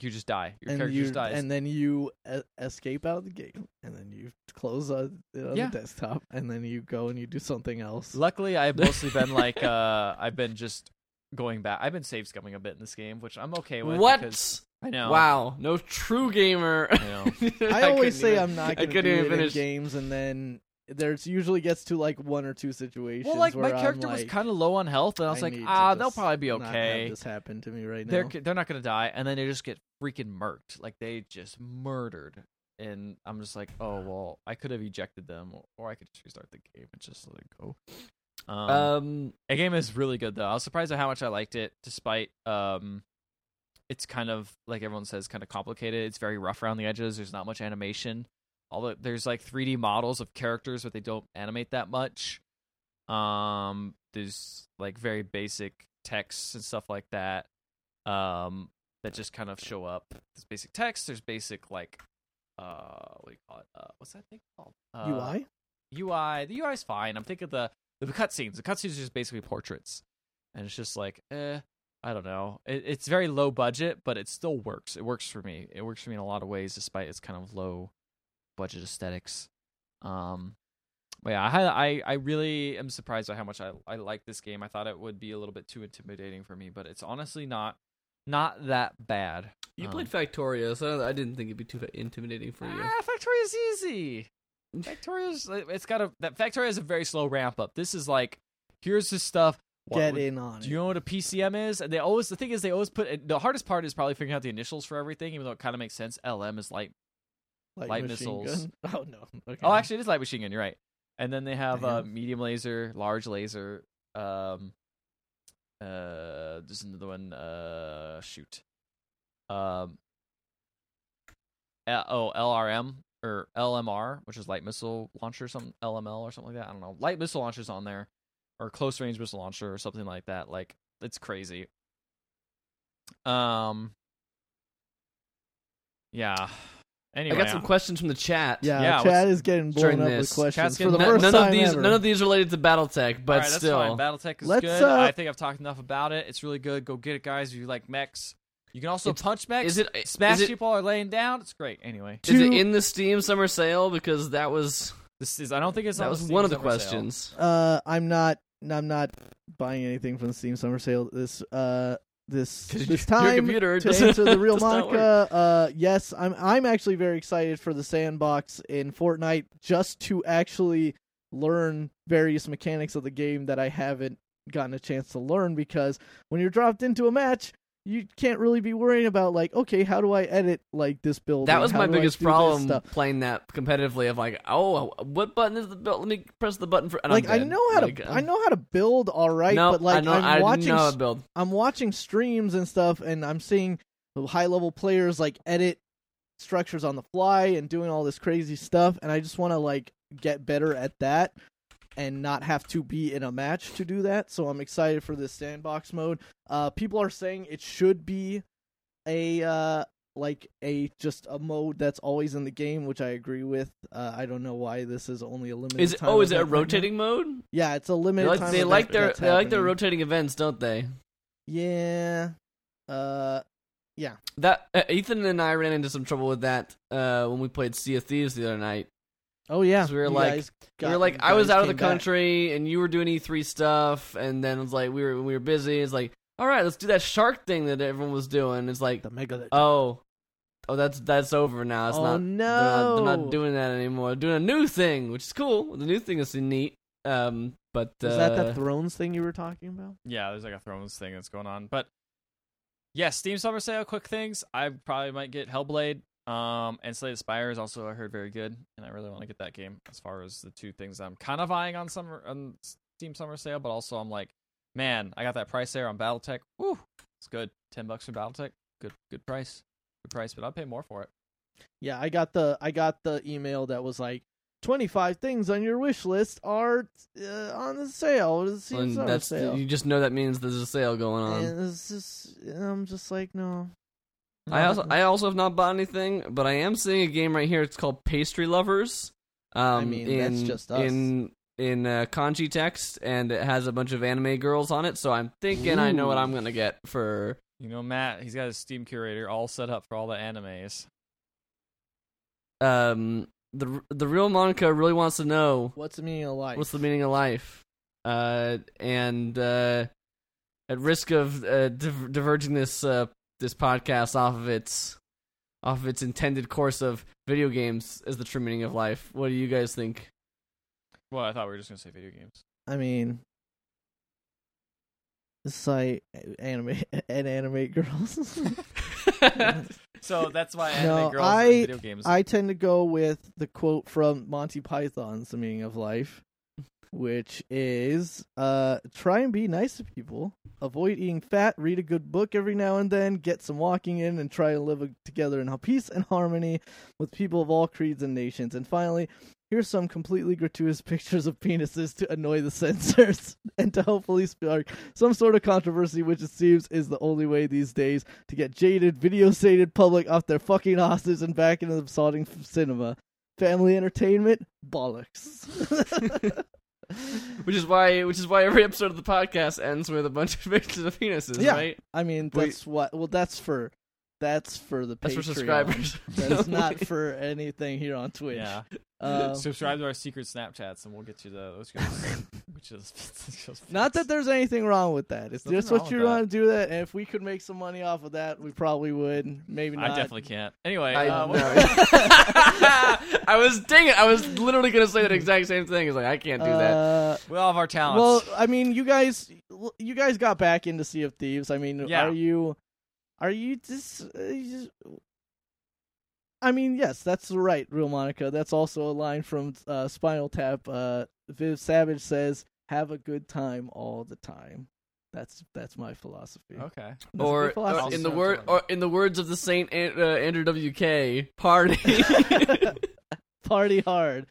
you just die. Your and character you just dies. and then you e- escape out of the game and then you close on, it on Yeah. the desktop and then you go and you do something else. Luckily, I've mostly been like, uh, I've been just going back. I've been save scumming a bit in this game, which I'm okay with. what? because- I know. Wow, no true gamer. I know. I always say even- I'm not I going to couldn't do even it in finish. games and then there's usually gets to like one or two situations Well, like where my character I'm was kind of low on health, and I was like, ah, they'll probably be not have okay. this happen to me right now. They're they're not gonna die, and then they just get freaking murked. Like they just murdered, and I'm just like, oh well, I could have ejected them, or, or I could just restart the game and just let it go. Um, Um, the game is really good though. I was surprised at how much I liked it, despite um, it's kind of like everyone says, kind of complicated. It's very rough around the edges. There's not much animation. Although there's like 3D models of characters, but they don't animate that much. Um, there's like very basic texts and stuff like that. Um, that just kind of show up. There's basic text. There's basic like, uh, what do you call it? Uh, what's that thing called? Uh, UI? UI. The UI is fine. I'm thinking the the cutscenes. The cutscenes are just basically portraits, and it's just like, eh, I don't know. It, it's very low budget, but it still works. It works for me. It works for me in a lot of ways, despite its kind of low budget aesthetics. Um, but yeah, I I I really am surprised by how much I I like this game. I thought it would be a little bit too intimidating for me, but it's honestly not not that bad. You Um, played Factorio, so I didn't think it'd be too intimidating for you. Ah, Factorio's easy. Factorio's it's got a that Factoria has a very slow ramp up. This is like here's this stuff. What Get would- in on Do it. Do you know what a PCM is? And they always the thing is they always put the hardest part is probably figuring out the initials for everything, even though it kind of makes sense. LM is light. Light machine missiles. gun? Oh no. Okay. Oh, actually, it is light machine gun. You're right. And then they have uh, medium laser, large laser. Um, uh, there's another one. Uh, shoot. Um. L- oh, LRM or LMR, which is light missile launcher, some LML or something like that. I don't know. Light missile launchers on there, or close range missile launcher or something like that. Like it's crazy. Um. Yeah. Anyway, I got some questions from the chat. yeah, yeah, Chad is getting blown during up this, with questions Chat's for the None- first none time of these, ever. none of these related to BattleTech, but All right, that's still. fine. BattleTech is Let's, good. uh, I think I've talked enough about it. It's really good. Go get it, guys. If you like mechs, you can also It's- punch mechs. Is it smash is it, people are laying down? It's great. Anyway, is it Two- in the Steam Summer Sale? Because that was this is. I don't think it's that on was Steam one of the Summer Sale. questions. Uh, I'm not. I'm not buying anything from the Steam Summer Sale this uh this this time. to answer the real Monica, uh, yes, I'm. I'm actually very excited for the sandbox in Fortnite, just to actually learn various mechanics of the game that I haven't gotten a chance to learn. Because when you're dropped into a match, you can't really be worrying about like, okay, how do I edit like this build? That was How my biggest problem playing that competitively. Of like, oh, what button is the button? Let me press the button for. And Like I know how Like, to, um, I know how to build all right, no, but like I know, I'm I watching know build. I'm watching streams and stuff, and I'm seeing high level players like edit structures on the fly and doing all this crazy stuff, and I just want to like get better at that and not have to be in a match to do that. So I'm excited for this sandbox mode. Uh, people are saying it should be a uh like a just a mode that's always in the game, which I agree with. Uh, I don't know why this is only a limited. Is it? time Oh, is it a rotating mode? Yeah, it's a They limited like, time. they like their they like their rotating events, don't they? Yeah. Uh yeah. That uh, Ethan and I ran into some trouble with that uh, when we played Sea of Thieves the other night. Oh yeah, we were you like- guys we were like, I was out of the came back. country and you were doing E3 stuff, and then it was like we were we were busy. It's like, all right, let's do that shark thing that everyone was doing. It's like, The mega oh, oh, that's that's over now. It's Oh, not. They're not, they're not doing that anymore. They're doing a new thing, which is cool. The new thing is neat. Um, but uh, Is that the Thrones thing you were talking about? Yeah, there's like a Thrones thing that's going on. But yes, Steam Summer Sale, quick things. I probably might get Hellblade. Um, and Slay the Spire is also I heard very good, and I really want to get that game. As far as the two things I'm kind of eyeing on summer on Steam Summer Sale, but also I'm like, man, I got that price there on BattleTech. Woo, it's good. Ten bucks for BattleTech, good, good price, good price. But I'll pay more for it. Yeah, I got the I got the email that was like 25 things on your wish list are uh, on the sale. It seems on that's sale. you just know that means there's a sale going on. and it's just and I'm just like no. I also I also have not bought anything, but I am seeing a game right here. It's called Pastry Lovers. Um, mean, in, that's just us. in in uh, kanji text, and it has a bunch of anime girls on it. So I'm thinking I know what I'm gonna get for. You know, Matt, he's got his Steam curator all set up for all the animes. Um, the the real Monica really wants to know What's the meaning of life? what's the meaning of life, uh, and uh, at risk of uh, div- diverging this uh, this podcast off of its off of its intended course of video games as the true meaning of life. What do you guys think? Well, I thought we were just gonna say video games. I mean, it's like anime and animate girls. So that's why anime No, girls I- and video games. I tend to go with the quote from Monty Python's The Meaning of Life, which is uh try and be nice to people, avoid eating fat, read a good book every now and then, get some walking in and try to live together in peace and harmony with people of all creeds and nations. And finally, here's some completely gratuitous pictures of penises to annoy the censors and to hopefully spark some sort of controversy, which it seems is the only way these days to get jaded, video sated public off their fucking asses and back into the sodding cinema. Family entertainment? Bollocks. which is why which is why every episode of the podcast ends with a bunch of pictures of penises, Yeah. right? I mean, Wait. that's what. Well, that's for that's for the That's for subscribers. That's not for anything here on Twitch. Yeah. Um, Subscribe to our secret Snapchats, and we'll get you the those guys. which is not that there's anything wrong with that. It's Nothing just wrong what with you want to do that, and if we could make some money off of that, we probably would. Maybe I not. definitely can't. Anyway, I, uh, no. what- I was dang it. I was literally gonna say that exact same thing. It's like I can't do that. Uh, we all have our talents. well, I mean, you guys, you guys got back into Sea of Thieves. I mean, Yeah. are you, are you just, uh, you just? I mean, yes, that's right, real Monica. That's also a line from uh, Spinal Tap. Uh, Viv Savage says, "Have a good time all the time." That's that's my philosophy. okay. That's my Or, or philosophy. in the word, or in the words of the Saint uh, Andrew WK, party. party hard.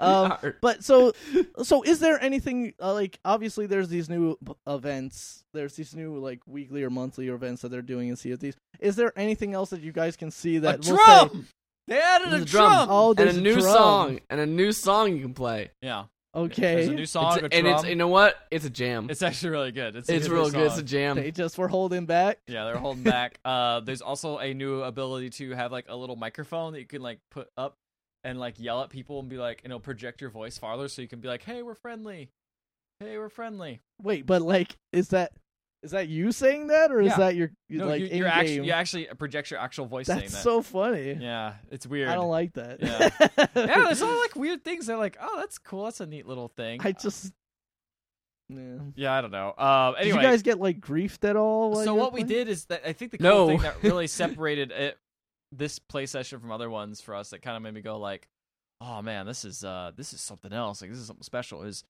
Um, But so, so is there anything uh, like? Obviously, there's these new events. There's these new like weekly or monthly events that they're doing in Sea of Thieves. Is there anything else that you guys can see A that will drum. say? They added a a drum. drum. Oh, and there's a new drum. song, and a new song you can play. Yeah. Okay, There's a new song. It's- a and it's you know what? It's a jam. It's actually really good. It's, It's good real new good. It's a jam. they just were holding back. Yeah, they're holding back. Uh, there's also a new ability to have like a little microphone that you can like put up and like yell at people and be like, and it'll project your voice farther, so you can be like, "Hey, we're friendly. Hey, we're friendly." Wait, but like, is that is that you saying that, or is that your No, like you, in you're actually game? you actually project your actual voice saying That's that. so funny. yeah, it's weird. I don't like that. Yeah. yeah, there's all like weird things. They're like, "Oh, that's cool. That's a neat little thing." I just. Yeah. yeah, I don't know. Um, anyway, Did you guys get like griefed at all? so you were what we did is that I think the No. thing that really separated it, this play session from other ones for us that kind of made me go like, oh man, this is uh this is something else. Like this is something special. Is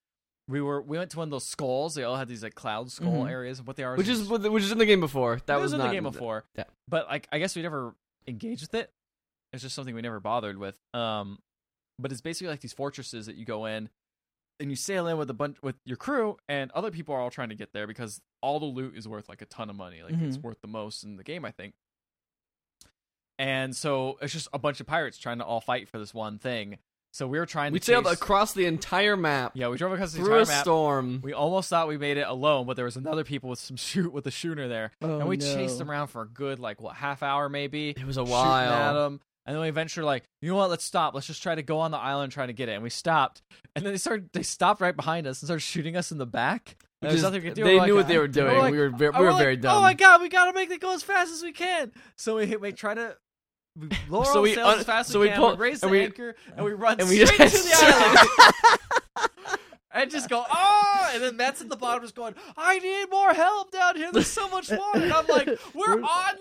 we were we went to one of those skulls. They all had these like cloud skull Mhm. areas. What they are, which is which is in the game before. That it was, in the game before. Yeah. but like I guess we never engaged with it. It's just something we never bothered with. Um, but it's basically like these fortresses that you go in, and you sail in with a bunch with your crew, and other people are all trying to get there because all the loot is worth like a ton of money. Like it's Mhm. worth the most in the game, I think. And so it's just a bunch of pirates trying to all fight for this one thing. So we were trying We to sailed chase- across the entire map Yeah, we drove across the through entire a map. storm. We almost thought we made it alone, but there was another people with some shoot with a schooner there, Oh, and we no. chased them around for a good like what half hour maybe. It was a shooting at them, and then we eventually like, you know what? Let's stop. Let's just try to go on the island and try to get it. And we stopped, and then they started. They stopped right behind us and started shooting us in the back. And Which there's nothing we could do. They We're knew like, what they were doing. like- we were ve- and we were like, very dumb. Oh my god, we gotta make it go as fast as we can. So we we try to. We lower So we sails un- as fast as so we we can. pull- we raise the we- anchor and we run and we straight just- to the island. and just go, oh! And then Matt's at the bottom just going, I need more help down here. There's so much water. And I'm like, we're We're- on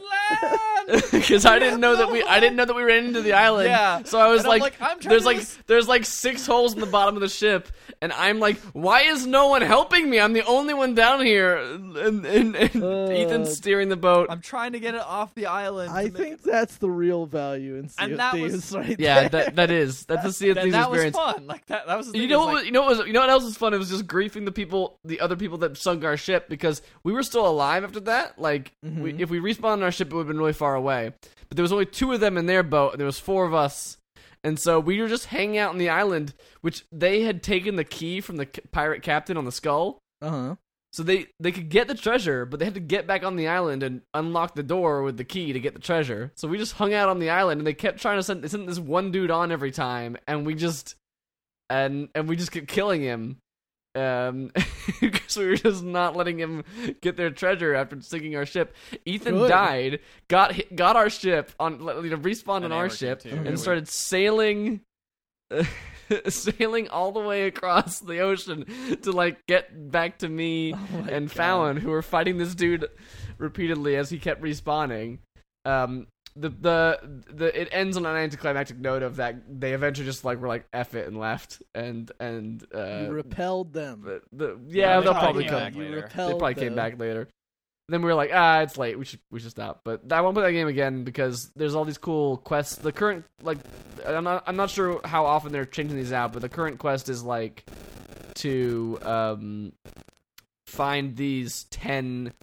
land. Because I didn't know that we I didn't know that we ran into the island. Yeah. So I was And I'm like, like, I'm trying there's to like just- there's like six holes in the bottom of the ship, and I'm like, why is no one helping me? I'm the only one down here, and, and, and Uh, Ethan's steering the boat. I'm trying to get it off the island. I think it- that's the real value in Sea And of that Thieves, was- right yeah, there. that that is that's a Sea of that, Thieves that was fun. Like that. That was. The You know is, what? like, you know what? Was, you know what else was fun? It was just griefing the people, the other people that sunk our ship, because we were still alive after that. Like, we, Mhm. if we respawned on our ship, it would have been really far away. But there was only two of them in their boat, and there was four of us, and so we were just hanging out on the island, which they had taken the key from the pirate captain on the skull. Uh huh. So they they could get the treasure, but they had to get back on the island and unlock the door with the key to get the treasure. So we just hung out on the island, and they kept trying to send they sent this one dude on every time, and we just and and we just kept killing him, um, because we were just not letting him get their treasure after sinking our ship. Ethan Good. died, got hit, got our ship on you know respawned on our ship, too. And started sailing. sailing all the way across the ocean to like get back to me Oh and God. Fallon, who were fighting this dude repeatedly as he kept respawning. Um, the the the it ends on an anticlimactic note of that they eventually just like were like F it and left and and uh you repelled them. the, the yeah they they'll probably probably come back later. they repelled probably came back later. Then we were like, ah, it's late. We should we should stop. But I won't play that game again because there's all these cool quests. The current like, I'm not I'm not sure how often they're changing these out, but the current quest is like to um find these ten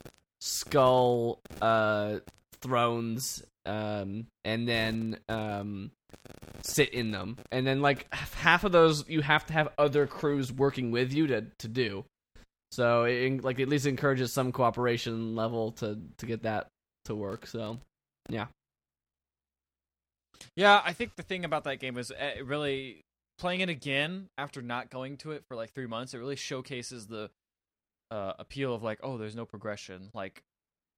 skull uh thrones um and then um sit in them and then like half of those you have to have other crews working with you to to do so it like at least encourages some cooperation level to to get that to work so yeah Yeah, I think the thing about that game is uh, it really playing it again after not going to it for like three months. It really showcases the uh, appeal of like, oh, there's no progression. Like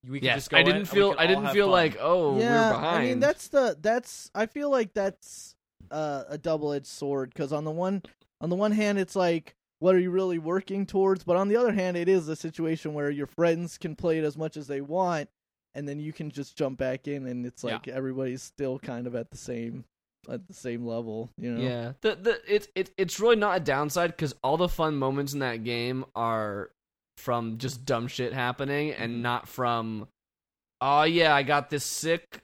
we can Yes, just go I didn't and feel. I didn't feel fun. like oh yeah, we're behind. I mean that's the that's I feel like that's uh, a double edged sword because on the one on the one hand it's like what are you really working towards, but on the other hand it is a situation where your friends can play it as much as they want, and then you can just jump back in and it's Yeah. like everybody's still kind of at the same at the same level, you know. Yeah, the the it's it, it's really not a downside because all the fun moments in that game are from just dumb shit happening Mm-hmm. and not from, oh yeah, I got this sick,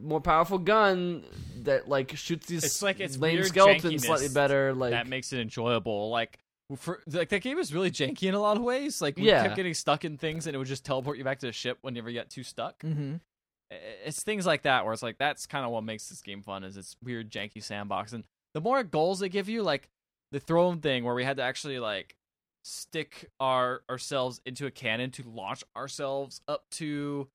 more powerful gun that like shoots these It's like it's lame weird skeletons slightly better. Like that makes it enjoyable. Like for like that game is really janky in a lot of ways. Like we Yeah. kept getting stuck in things, and it would just teleport you back to the ship whenever you get too stuck. Mm-hmm. It's things like that where it's like that's kind of what makes this game fun is it's weird janky sandbox, and the more goals they give you, like the throne thing where we had to actually like stick our ourselves into a cannon to launch ourselves up to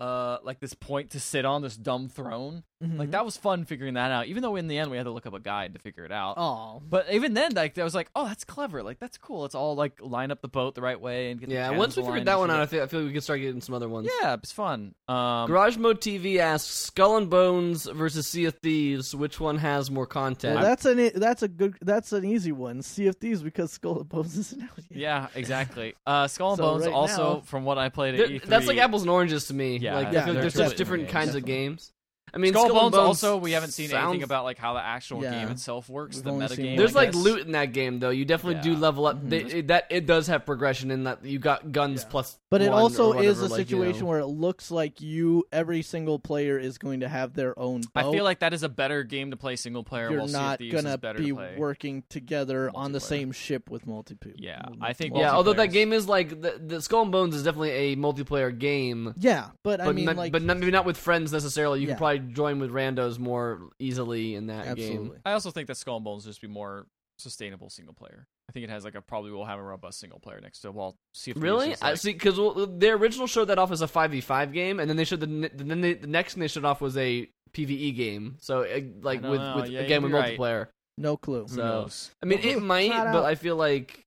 uh like this point to sit on this dumb throne. Mm-hmm. Like that was fun figuring that out. Even though in the end we had to look up a guide to figure it out. Oh, But even then, like I was like, oh, that's clever. Like that's cool. It's all like line up the boat the right way and get. the yeah, cannons once we figured that one out, I feel, I feel like we could start getting some other ones. yeah, it's fun. Um, Garage Mode TV asks Skull and Bones versus Sea of Thieves. Which one has more content? well, that's an that's a good that's an easy one. Sea of Thieves because Skull and Bones isn't out yet. yeah, exactly. Uh, Skull and So Bones right also, now- from what I played at E3, that's like apples and oranges to me. Yeah, like I yeah, feel like they're there's totally just different different kinds of games. Games. I mean, Skull, Skull and and Bones, Bones also we haven't seen anything about like how the actual Yeah. game itself works. We've the only meta game. There's I like guess. loot in that game though. You definitely do level up. Mhm. They, it, that it does have progression in that you got guns Yeah. plus. But it also or is a like, you know. situation where it looks like you, every single player is going to have their own. I feel like that is a better game to play single player. you're while Sea of not Thieves is gonna better be to play. working together on the same ship with multiple. Yeah, I think Yeah, although that game is like the, the Skull and Bones is definitely a multiplayer game. Yeah, but, I But, mean, not, like, but not, maybe not with friends necessarily. You Yeah. can probably join with randos more easily in that game. I also think that Skull and Bones just be more sustainable single player. I think it has like a probably will have a robust single player next to well, Sea of Thieves Really? is, I see. Because well, their original showed that off as a five v five game, and then they showed the then they, the next thing they showed off was a PVE game. So uh, like with, know. with Yeah, again with you're right. multiplayer. No clue. Who So knows? I mean, it might, flat but out. I feel like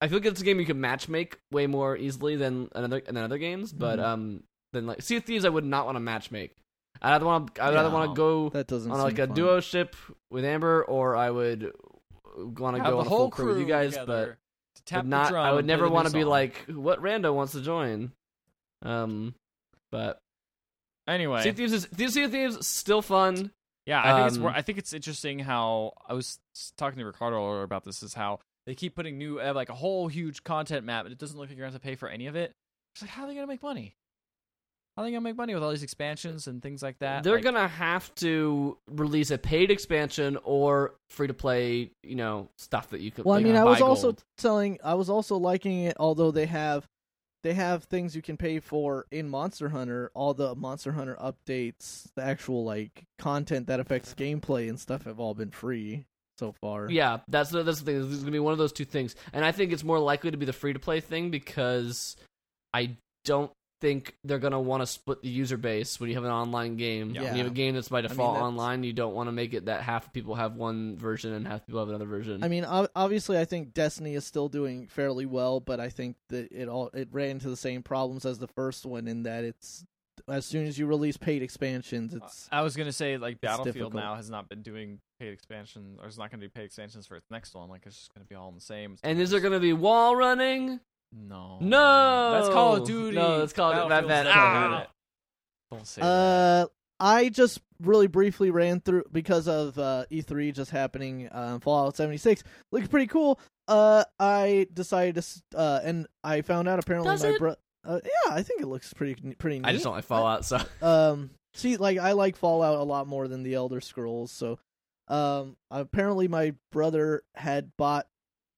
I feel like it's a game you can match make way more easily than another than other games. But Mhm. um, then like Sea of Thieves, I would not want to match make. I'd either want I'd Yeah. either want to go That doesn't on like a fun. duo ship with Amber, or I would want to go the on a whole full crew with you guys. But to tap but the not. drum I would never want to be like, what rando wants to join? Um, but Anyway, Sea of Thieves is Sea of Thieves still fun. yeah, I think it's um, wor- I think it's interesting how I was talking to Ricardo earlier about this is how they keep putting new uh, like a whole huge content map, and it doesn't look like you're gonna have to pay for any of it. It's like how are they gonna make money? How are they gonna make money with all these expansions and things like that? They're Like, gonna have to release a paid expansion or free to play, you know, stuff that you could. Well, I mean, I buy was also telling, I was also liking it. Although they have, they have things you can pay for in Monster Hunter. All the Monster Hunter updates, the actual like content that affects gameplay and stuff, have all been free so far. Yeah, that's the that's the thing. This is gonna be one of those two things, and I think it's more likely to be the free to play thing because I don't think they're gonna want to split the user base when you have an online game. Yeah. When you have a game that's by mean, default that's- online, you don't want to make it that half people have one version and half people have another version. I mean, obviously, I think Destiny is still doing fairly well, but I think that it all it ran into the same problems as the first one in that it's as soon as you release paid expansions, it's I was gonna say like Battlefield difficult. now has not been doing paid expansions, or is not gonna do paid expansions for its next one. Like it's just gonna be all in the same. And is there gonna be wall running? No. No! That's Call of Duty. No, that's Call of- that- Battlefield's that- ah! Don't say that. Uh, I just really briefly ran through because of uh, E3 just happening. Uh, Fallout 76 looks pretty cool. Uh, I decided to, uh, and I found out apparently Does my brother. Uh, yeah, I think it looks pretty pretty neat. I just don't like Fallout, so Um, see, like I like Fallout a lot more than the Elder Scrolls. So, um, apparently my brother had bought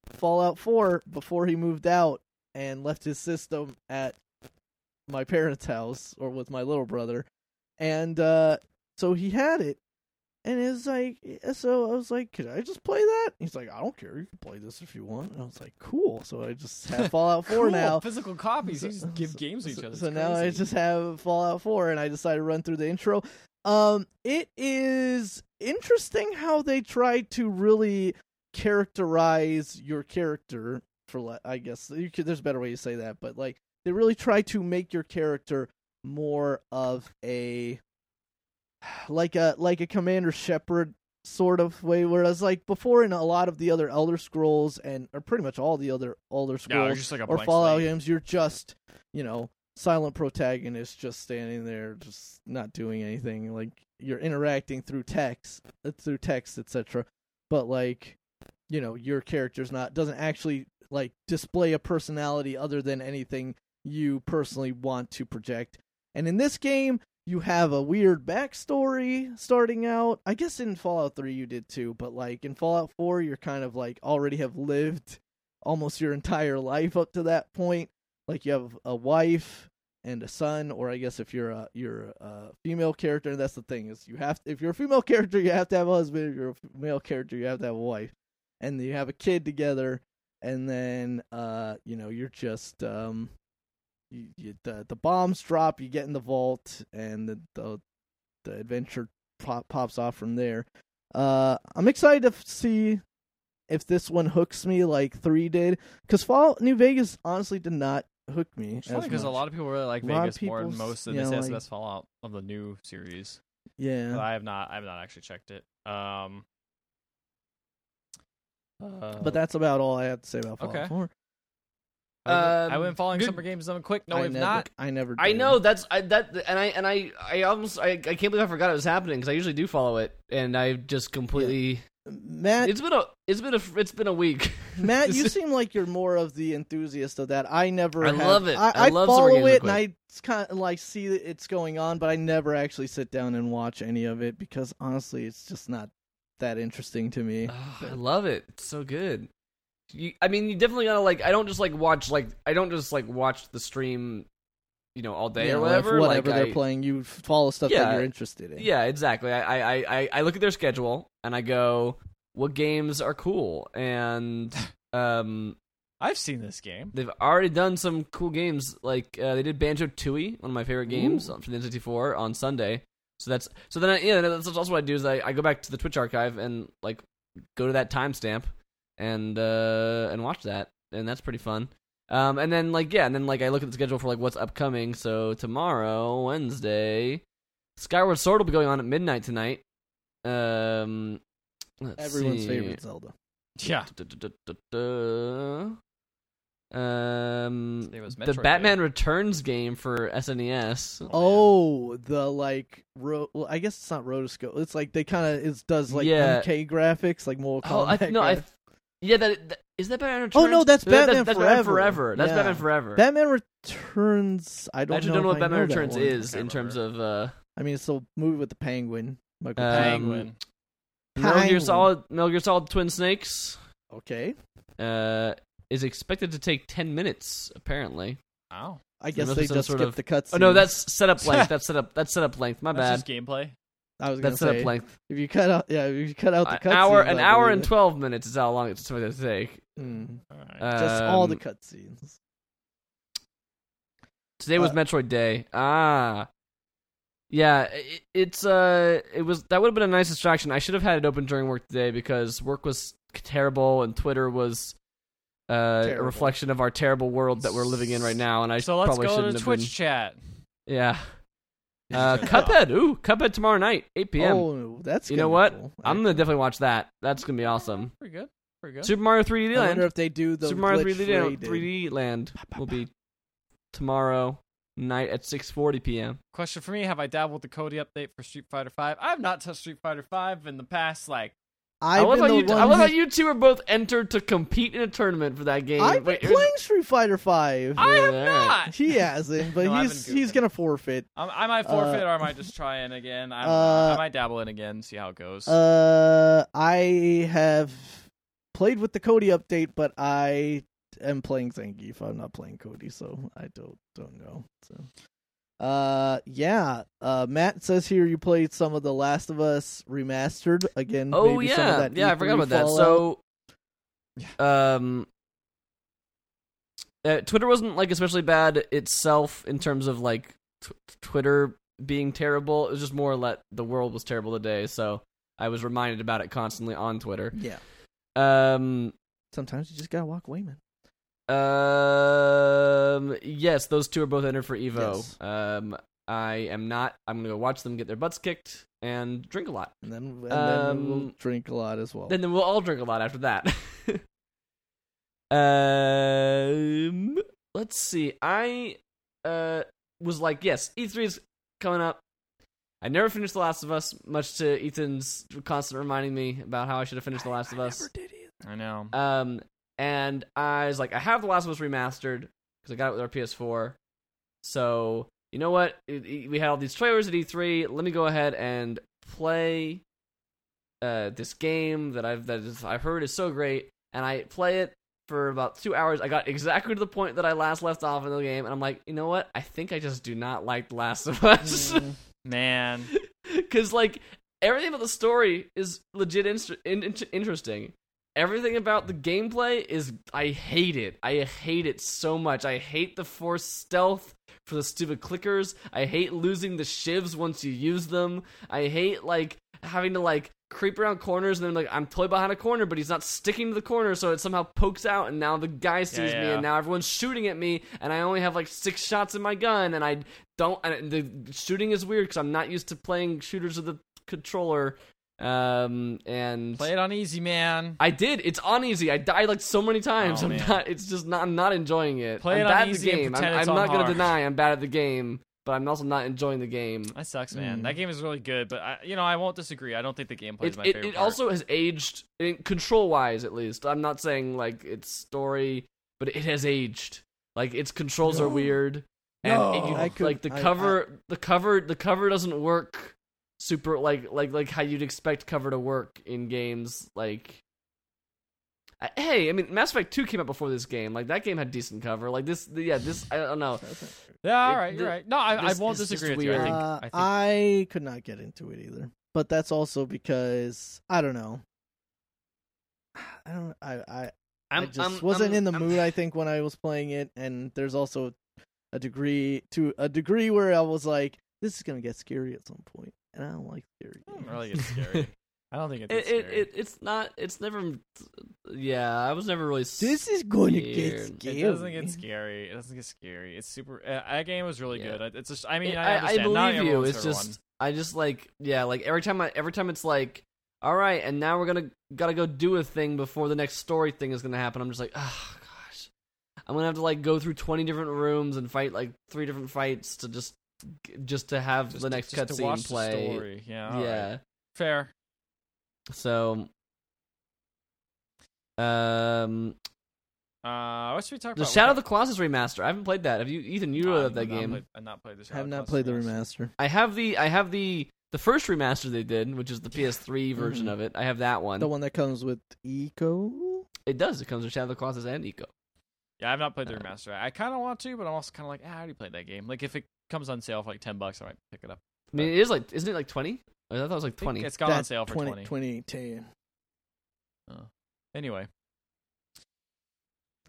Fallout 4 before he moved out and left his system at my parents' house or with my little brother, and uh, so he had it. And it's like, so I was like, could I just play that? He's like, I don't care. You can play this if you want. And I was like, cool. So I just have Fallout 4 Cool, now. Physical copies. So- you just give so- games to each other. So It's now I just have Fallout 4, and I decided to run through the intro. Um, it is interesting how they try to really characterize your character. For le- I guess you could, there's a better way to say that, but like they really try to make your character more of a like a like a Commander Shepard sort of way. Whereas like before in a lot of the other Elder Scrolls and or pretty much all the other Elder Scrolls like or Fallout slate. games, you're just you know silent protagonist just standing there, just not doing anything. Like you're interacting through text, uh, through text, etc. But like you know your character's not doesn't actually like display a personality other than anything you personally want to project. And in this game, you have a weird backstory starting out. I guess in Fallout 3 you did too, but like in Fallout 4, you're kind of like already have lived almost your entire life up to that point. Like you have a wife and a son, or I guess if you're a you're a female character, that's the thing is you have if you're a female character, you have to have a husband. If you're a male character, you have to have a wife, and you have a kid together, and then uh you know you're just um you, you, the the bombs drop, you get in the vault, and the the, the adventure pop, pops off from there. Uh, I'm excited to f- see if this one hooks me like three did, because Fallout New Vegas honestly did not hook me. Because a lot of people really like Vegas more than most, of know, the like- best Fallout of the new series. yeah. But I have not, I have not actually checked it. Um, uh, But that's about all I have to say about Fallout Okay. 4. I Um, went following good- summer games done quick. No, I we've never, not. I never. I know that's I that and I and I I almost I, I can't believe I forgot it was happening because I usually do follow it and I just completely Matt. it's been a it's been a it's been a week. Matt, you seem like you're more of the enthusiast of that. I never. I have- love it. I, I love follow Games it, and I kind of like see that it's going on, but I never actually sit down and watch any of it because honestly, it's just not that interesting to me. Oh, I love it. It's so good. You, I mean, you definitely gotta like. I don't just like watch like. I don't just like watch the stream, you know, all day Yeah, or if whatever. Whatever like, they're I- playing, you follow stuff Yeah. that you're interested in. Yeah, exactly. I, I, I, I look at their schedule and I go, what games are cool? And um, I've seen this game. they've already done some cool games. Like uh, they did Banjo Tooie, one of my favorite games Ooh. for the N64 on Sunday. So that's so then I, yeah, that's also what I do is I, I go back to the Twitch archive and like go to that timestamp and uh and watch that, and that's pretty fun. Um, and then like yeah, and then like I look at the schedule for like what's upcoming. So tomorrow, Wednesday, Skyward Sword will be going on at midnight tonight. Um, let's Everyone's see. favorite Zelda. Yeah. Du-du-du-du-du. Um, Today was the Batman Day. Returns game for SNES. Oh, the like, ro- well, I guess it's not rotoscope. It's like they kind of it does like Yeah. MK graphics, like Mortal Oh, I, no, I, yeah, that, that is that Batman Returns. Oh, no, that's That- that- Batman that's Forever. Forever. That's Yeah. Batman Forever. Batman Returns. I I don't actually know. don't know what I Batman know Returns is in terms of uh, I mean, it's the movie with the penguin. Michael Um, Penguin. Penguin. Metal Gear Solid. Metal Gear Solid Twin Snakes Okay, uh, is expected to take ten minutes. Apparently. Wow. I guess they just sort skipped of- the cutscene. Oh no, that's setup length. that's setup. That's setup length. My That's bad. just gameplay. I was That's setup length. if you cut out, yeah, if you cut out the An cutscenes, hour. An hour and it. twelve minutes is how long it's supposed to take. Mm, All right. just all the Um, cutscenes. Today was Uh, Metroid Day. Ah. Yeah, it, it's uh it was that would have been a nice distraction. I should have had it open during work today because work was terrible and Twitter was uh, a reflection of our terrible world that we're living in right now and I so let's probably go shouldn't to have Twitch been chat. Yeah. Uh Cuphead. Ooh, Cuphead tomorrow night, 8 p.m. Oh, that's You know what? cool, I'm going to actually. definitely watch that. That's going to be awesome. Pretty good. Pretty good. Super Mario 3D Land. I wonder if they do the Super Mario glitch 3D, Land, 3D Land will be tomorrow night at 6:40 p.m. Question for me: Have I dabbled the Cody update for Street Fighter Five? I have not touched Street Fighter Five in the past. Like, I I've love how you I one love how you two are both entered to compete in a tournament for that game. I've been Wait, here's- playing Street Fighter Five. I have not. He hasn't, but No, I've he's been he's gonna forfeit. I, I might forfeit, Uh, or I might just try in again. I, don't know. uh, I might dabble in again, see how it goes. Uh, I have played with the Cody update, but I am playing Zangief. I'm not playing Cody, so I don't don't know. So, uh, yeah. Uh, Matt says here you played some of the Last of Us remastered again. Oh maybe some of yeah, yeah, I E3 forgot about that. So, um, uh, Twitter wasn't like especially bad itself in terms of like t- Twitter being terrible. It was just more let the world was terrible today. So I was reminded about it constantly on Twitter. Yeah. Um, Sometimes you just gotta walk away, man. Um, yes, those two are both entered for Evo. Yes. Um, I am not. I'm gonna go watch them get their butts kicked and drink a lot. And then, and then we'll Um, drink a lot as well. Then, then we'll all drink a lot after that. um, let's see. I uh was like, yes, E3 is coming up. I never finished The Last of Us, much to Ethan's constant reminding me about how I should have finished The Last of I Us. never did either. I know. Um, and I was like, I have The Last of Us remastered because I got it with our PS4. So you know what? It- it- we had all these trailers at E3. Let me go ahead and play uh, this game that I've that is, I've heard is so great, and I play it for about two hours. I got exactly to the point that I last left off in the game, and I'm like, you know what? I think I just do not like The Last of Us. Mm, Man. because like everything about the story is legit in- in- interesting everything about the gameplay is i hate it. I hate it so much. I hate the forced stealth for the stupid clickers. I hate losing the shivs once you use them. I hate like having to like creep around corners and then like i'm totally behind a corner but he's not sticking to the corner so it somehow pokes out and now the guy sees me yeah. and now everyone's shooting at me and i only have like six shots in my gun and i don't and the shooting is weird because i'm not used to playing shooters with the controller um and Play it on easy, man. i did it's on easy i died like so many times Oh, i'm man. not it's just not i'm not enjoying it Play i'm it on bad at the easy and game i'm, I'm it's on not gonna deny i'm bad at the game but i'm also not enjoying the game That sucks, man. Mm. That game is really good, but I, you know, I won't disagree. I don't think the gameplay is my it, favorite. it part. also has aged control wise at least i'm not saying like its story but it has aged like its controls are No. weird and No. it- you, could- like the I- cover the cover the cover doesn't work super like like like how you'd expect cover to work in games like I- hey i mean mass effect 2 came out before this game like that game had decent cover like this yeah this i don't know yeah, all right it, you're right. No, I, I won't disagree with you. I think, Uh, I think I could not get into it either. But that's also because I don't know. I don't. I I, I I'm, just I'm- wasn't I'm- in the I'm- mood. I think when I was playing it, and there's also a degree to a degree where I was like, "This is gonna get scary at some point," and I don't like scary. it doesn't games. really get scary. I don't think it it, it, scary. it it's not it's never yeah i was never really This is going to get scary. It doesn't get scary. It doesn't get scary. It's super. Uh, that game was really Yeah. good. It's just. I mean, It- I, I, understand. Not believe you. It's just one. I just like yeah, like every time I every time it's like, all right, and now we're gonna gotta go do a thing before the next story thing is gonna happen. I'm just like, oh gosh, I'm gonna have to like go through 20 different rooms and fight like three different fights to just just to have Just the next just to watch cutscene the play. story. Yeah. all right. yeah. Fair. So, um, Uh, what should we talk the about? The Shadow of the Colossus remaster. I haven't played that. Have you, Ethan? You No, really love that game. Played, I've not played the Shadow I have not the played the Colossus remaster. I have the I have the the first remaster they did, which is the PS3 version Mhm. of it. I have that one. The one that comes with Ico. It does. It comes with Shadow of the Colossus and Ico. Yeah, I've not played the Uh, remaster. I kind of want to, but I'm also kind of like, ah, I already played that game. Like, if it comes on sale for like ten bucks, I might pick it up. I mean, it is like, isn't it like twenty? I thought it was like twenty. It's gone on sale for 20, 20. 2010. Anyway.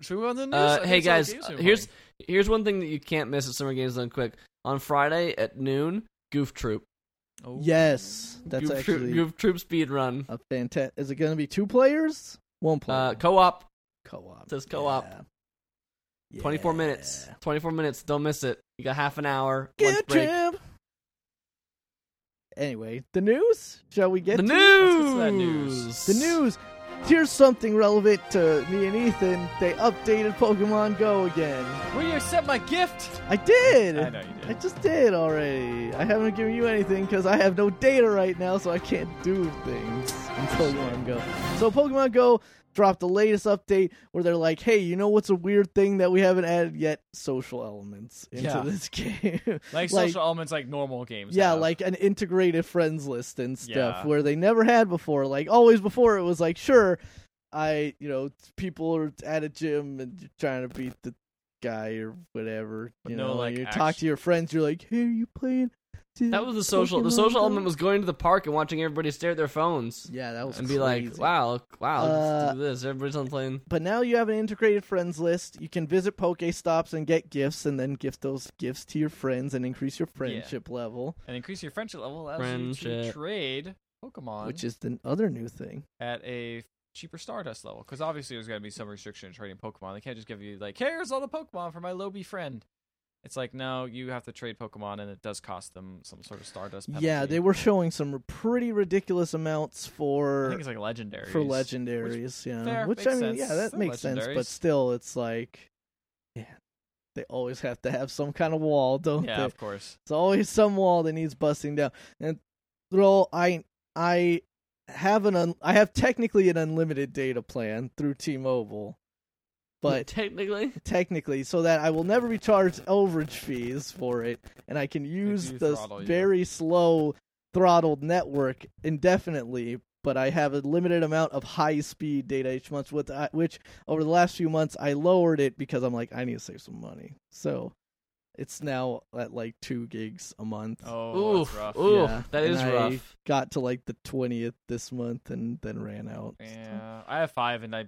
Should we move on to the news? Uh, hey guys, uh, here's playing. here's one thing that you can't miss at Summer Games Done Quick. On Friday at noon, Goof Troop. Oh. Yes, that's Goof, actually Troop, Goof Troop speed run. a fantastic. Is it going to be two players? One player. Uh, co-op. co-op. says co-op. Yeah. 24 Yeah. minutes. 24 minutes. Don't miss it. You got half an hour. Get lunch break. Jim. Anyway, the news. Shall we get The to it? Let's get to that news. news. The news. Here's something relevant to me and Ethan. They updated Pokemon Go again. Will you accept my gift? I did. I know you did. I just did already. I haven't given you anything because I have no data right now, so I can't do things in oh, Pokemon Go. So Pokemon Go dropped the latest update where they're like, "Hey, you know what's a weird thing that we haven't added yet? Social elements into Yeah. this game." Like, Like- social elements like normal games. yeah, have. like an integrated friends list and stuff Yeah. where they never had before. Like always before, it was like, sure, I, you know, people are at a gym and you're trying to beat the guy or whatever. But you no, know, like, you talk to your friends, you're like, hey, are you playing That was the social. The social element was going to the park and watching everybody stare at their phones Yeah, that was and be like, "Wow, wow, Uh, let's do this." Everybody's on playing. But now you have an integrated friends list. You can visit Pokestops and get gifts, and then gift those gifts to your friends and increase your friendship level, and increase your friendship level allows you to Friendship. trade Pokemon which is the other new thing. at a cheaper Stardust level. Because obviously there's got to be some restriction in trading Pokemon. They can't just give you like, here's all the Pokemon for my Lobby friend. It's like no, you have to trade Pokemon, and it does cost them some sort of Stardust. Penalty. Yeah, they were showing some pretty ridiculous amounts for. I think it's like legendaries. for legendaries. yeah, fair, which I mean, sense. yeah, that They're makes sense. But still, it's like, yeah, they always have to have some kind of wall, don't Yeah, they? of course. It's always some wall that needs busting down. And throw I I have an un, I have technically an unlimited data plan through T-Mobile, but technically, technically so that I will never be charged overage fees for it and I can use do the throttle you. very slow throttled network indefinitely but I have a limited amount of high speed data each month with uh, which over the last few months I lowered it because I'm like I need to save some money so it's now at like 2 gigs a month Oh, ooh, that's rough. ooh, Yeah, that and I- rough. got to like the 20th this month and then ran out so. Yeah, I have five, and I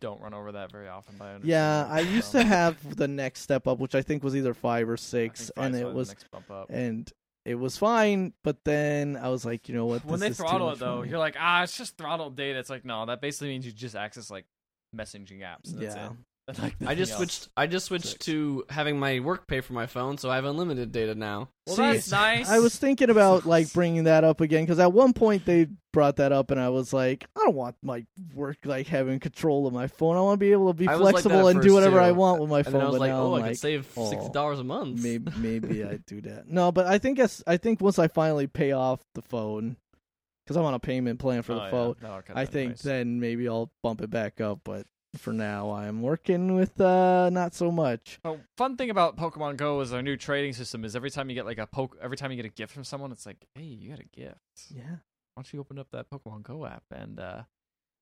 don't run over that very often. But I Yeah, I used so. to have the next step up, which I think was either five or six, and it was next bump up. and it was fine. But then I was like, you know what? when this they throttle it though, you're like, ah, it's just throttled data. It's like, no, that basically means you just access like messaging apps. And that's yeah, it. Like, I just else. switched. I just switched Six. to having my work pay for my phone, so I have unlimited data now. Well, See, that's nice. I was thinking about like bringing that up again because at one point they brought that up, and I was like, I don't want my work like having control of my phone. I want to be able to be I was like flexible and do first, whatever I want with my And phone. then I was but like, now "Oh, I'm I like, could save oh, sixty dollars a month." maybe maybe I do that. No, but I think as I think once I finally pay off the phone, because I'm on a payment plan for Oh, the phone. that'll I think price. then maybe I'll bump it back up, but for now I'm working with uh not so much. Oh, fun thing about Pokemon Go is our new trading system is every time you get like a poke, every time you get a gift from someone, it's like, hey, you got a gift. Yeah. Why don't you open up that Pokemon Go app and uh,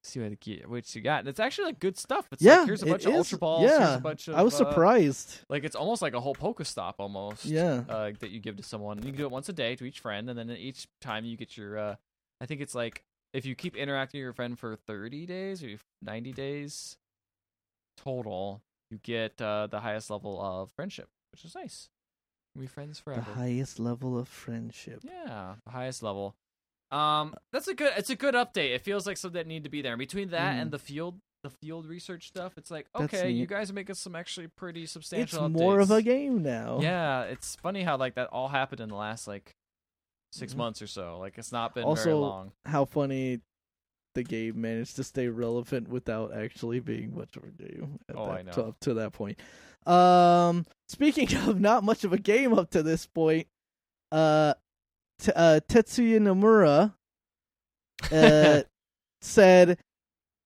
see what, it, what you got? And it's actually like good stuff. It's yeah, like, here's a bunch of is. Ultra Balls. Here's Yeah, a bunch of, I was uh, surprised. like it's almost like a whole Pokestop almost. Yeah. Uh, that you give to someone. You can do it once a day to each friend, and then each time you get your. Uh, I think it's like if you keep interacting with your friend for 30 days or 90 days total, you get uh, the highest level of friendship, which is nice. Be friends forever. The highest level of friendship. Yeah, the highest level. Um, that's a good. It's a good update. It feels like something that need to be there. And between that Mm. and the field, the field research stuff, it's like okay, you guys are making some actually pretty substantial. It's substantial. more of a game now. Yeah, it's funny how like that all happened in the last like 6 Mhm. months or so. Like it's not been very Also, long. How funny the game managed to stay relevant without actually being much of a game. At Oh, that, I know. To, up to that point. Um, speaking of not much of a game up to this point, uh, t- uh Tetsuya Nomura uh, said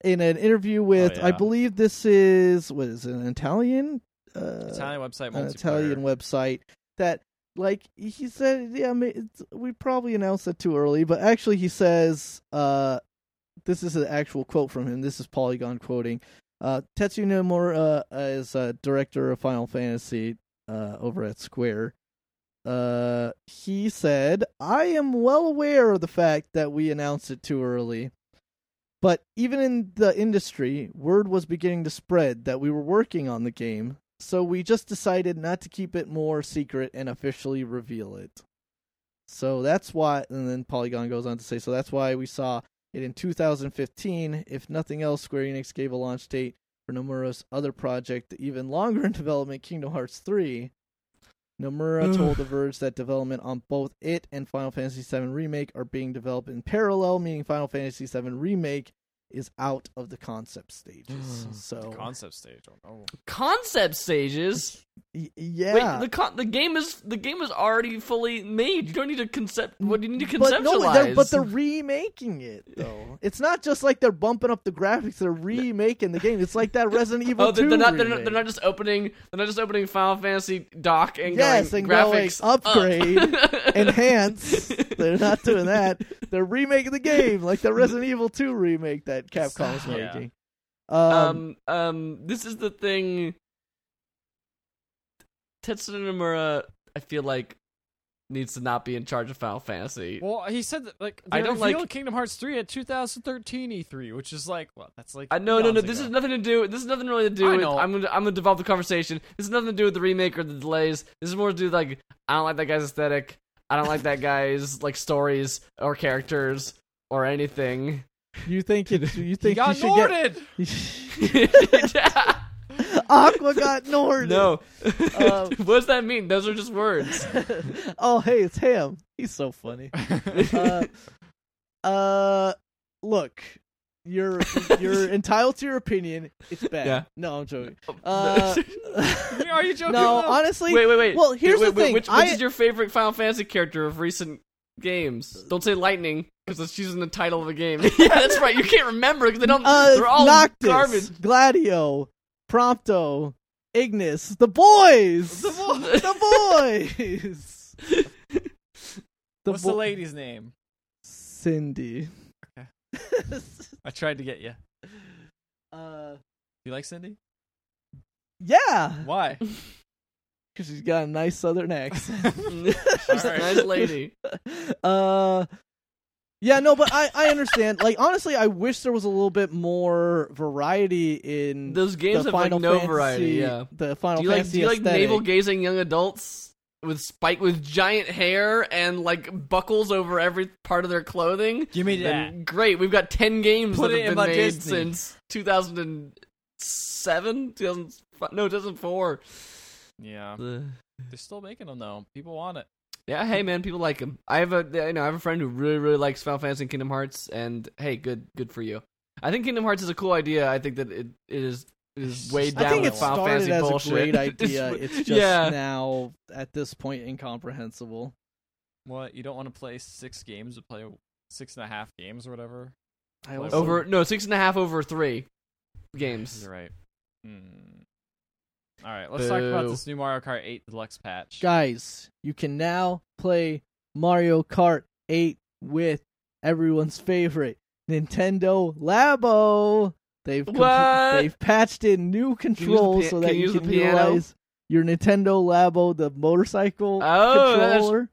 in an interview with, I yeah. believe this is what is it, an Italian, uh, Italian website, an. Italian website that like he said yeah we probably announced it too early but actually he says uh this is an actual quote from him this is Polygon quoting uh Tetsuya Nomura uh, is director of Final Fantasy uh over at Square uh he said I am well aware of the fact that we announced it too early but even in the industry word was beginning to spread that we were working on the game so we just decided not to keep it more secret and officially reveal it. So that's why, and then Polygon goes on to say, so that's why we saw it in 2015. If nothing else, Square Enix gave a launch date for Nomura's other project, even longer in development, Kingdom Hearts 3. Nomura told The Verge that development on both it and Final Fantasy VII Remake are being developed in parallel, meaning Final Fantasy VII Remake is out of the concept stages. so concept stage. Oh, Concept stages. Y- yeah, Wait, the con- the game is the game is already fully made. You don't need to concept. What do you need to But no, conceptualize? they're, but they're remaking it though. It's not just like they're bumping up the graphics; they're remaking the game. It's like that Resident Evil Oh, they're, 2 they're not. They're not. They're not just opening. They're not just opening Final Fantasy dock and Yes, going and going graphics up. upgrade, enhance. they're not doing that. They're remaking the game like the Resident Evil 2 remake that Capcom's Yeah. making. Um, um, um, this is the thing. Tetsuya Nomura, I feel like, needs to not be in charge of Final Fantasy. Well, he said that like I I don't don't like- like Kingdom Hearts three at 2013 E3, which is like well, that's like I no no no. eons This is nothing to do. This is nothing really to do I with. know. I'm gonna I'm gonna develop the conversation. This is nothing to do with the remake or the delays. This is more to do with like I don't like that guy's aesthetic. I don't like that guy's like stories or characters or anything. You think it? You He think got you should Norded. get? Aqua got Nord. no. Um, what does that mean? Those are just words. oh, hey, it's him. He's so funny. Uh, uh, look, you're you're entitled to your opinion. It's bad. Yeah. No, I'm joking. Uh, Are you joking? no, though? honestly, wait, wait, wait. Well, here's wait, the wait, thing. Which, which I- is your favorite Final Fantasy character of recent games? Don't say Lightning because she's in the title of a game. yeah, that's right. You can't remember because they don't. uh, they're all Noctis, garbage. Gladio, Prompto, Ignis, the boys, The bo- the boys. The What's bo- the lady's name? Cindy. Okay. I tried to get you. uh, You like Cindy? yeah, Why? because she's got a nice southern accent. She's a nice lady. uh yeah no but i i understand like honestly i wish there was a little bit more variety in Those games the have final like no fantasy, variety. Yeah. the final Do you like fantasy do you like navel gazing young adults with spike with giant hair and like buckles over every part of their clothing? Give me that. Then great. We've got ten games Put that it have in been my made Disney. since 2007, 2005, no, 2004. Yeah, Uh, they're still making them though. People want it. Yeah, hey man, people like him. I have a you know I have a friend who really really likes Final Fantasy and Kingdom Hearts, and hey, good good for you. I think Kingdom Hearts is a cool idea. I think that it, it is it is way down I think with it Final started Fantasy as bullshit. a great idea. It's- It's just yeah. now at this point incomprehensible. What you don't want to play six games, but play six and a half games or whatever. I Over- also, over no six and a half over three games. You're right. Hmm. All right, let's talk about this new Mario Kart 8 Deluxe patch. guys, you can now play Mario Kart 8 with everyone's favorite Nintendo Labo. They've comp- What? they've patched in new controls pi- so can that you you can piano? utilize your Nintendo Labo, the motorcycle Oh, controller.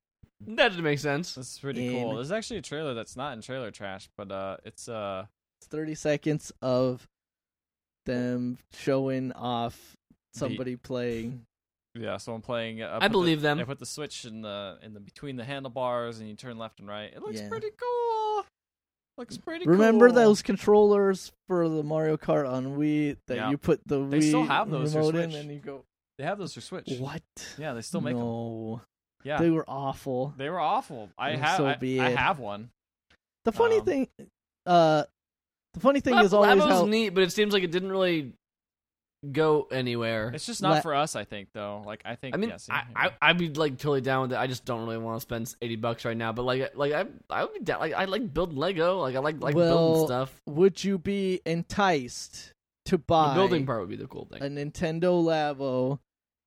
That did make sense. That's pretty In- cool. There's actually a trailer that's not in trailer trash, but uh, it's uh, It's 30 seconds of them showing off The- somebody playing. yeah. someone playing. Uh, I believe the, them. I put the switch in the in the between the handlebars, and you turn left and right. It looks Yeah. pretty cool. Looks pretty. Cool. Remember cool. those controllers for the Mario Kart on Wii that Yeah. you put the They Wii still have those for remote in Switch. and you go, They have those for Switch. what? Yeah, they still make them. Yeah, They were awful. they were awful. I have. so I, I have one. The funny Um, thing, uh, the funny thing is always Labo's how neat, but it seems like it didn't really go anywhere. It's just not La- for us. I think though. Like I think. I mean, yeah, same I, here. I I'd be like totally down with it. I just don't really want to spend eighty bucks right now. But like like I I would be down. Like I like building Lego. Like I like like Well, building stuff. would you be enticed to The buy building part would be the cool thing. a Nintendo Labo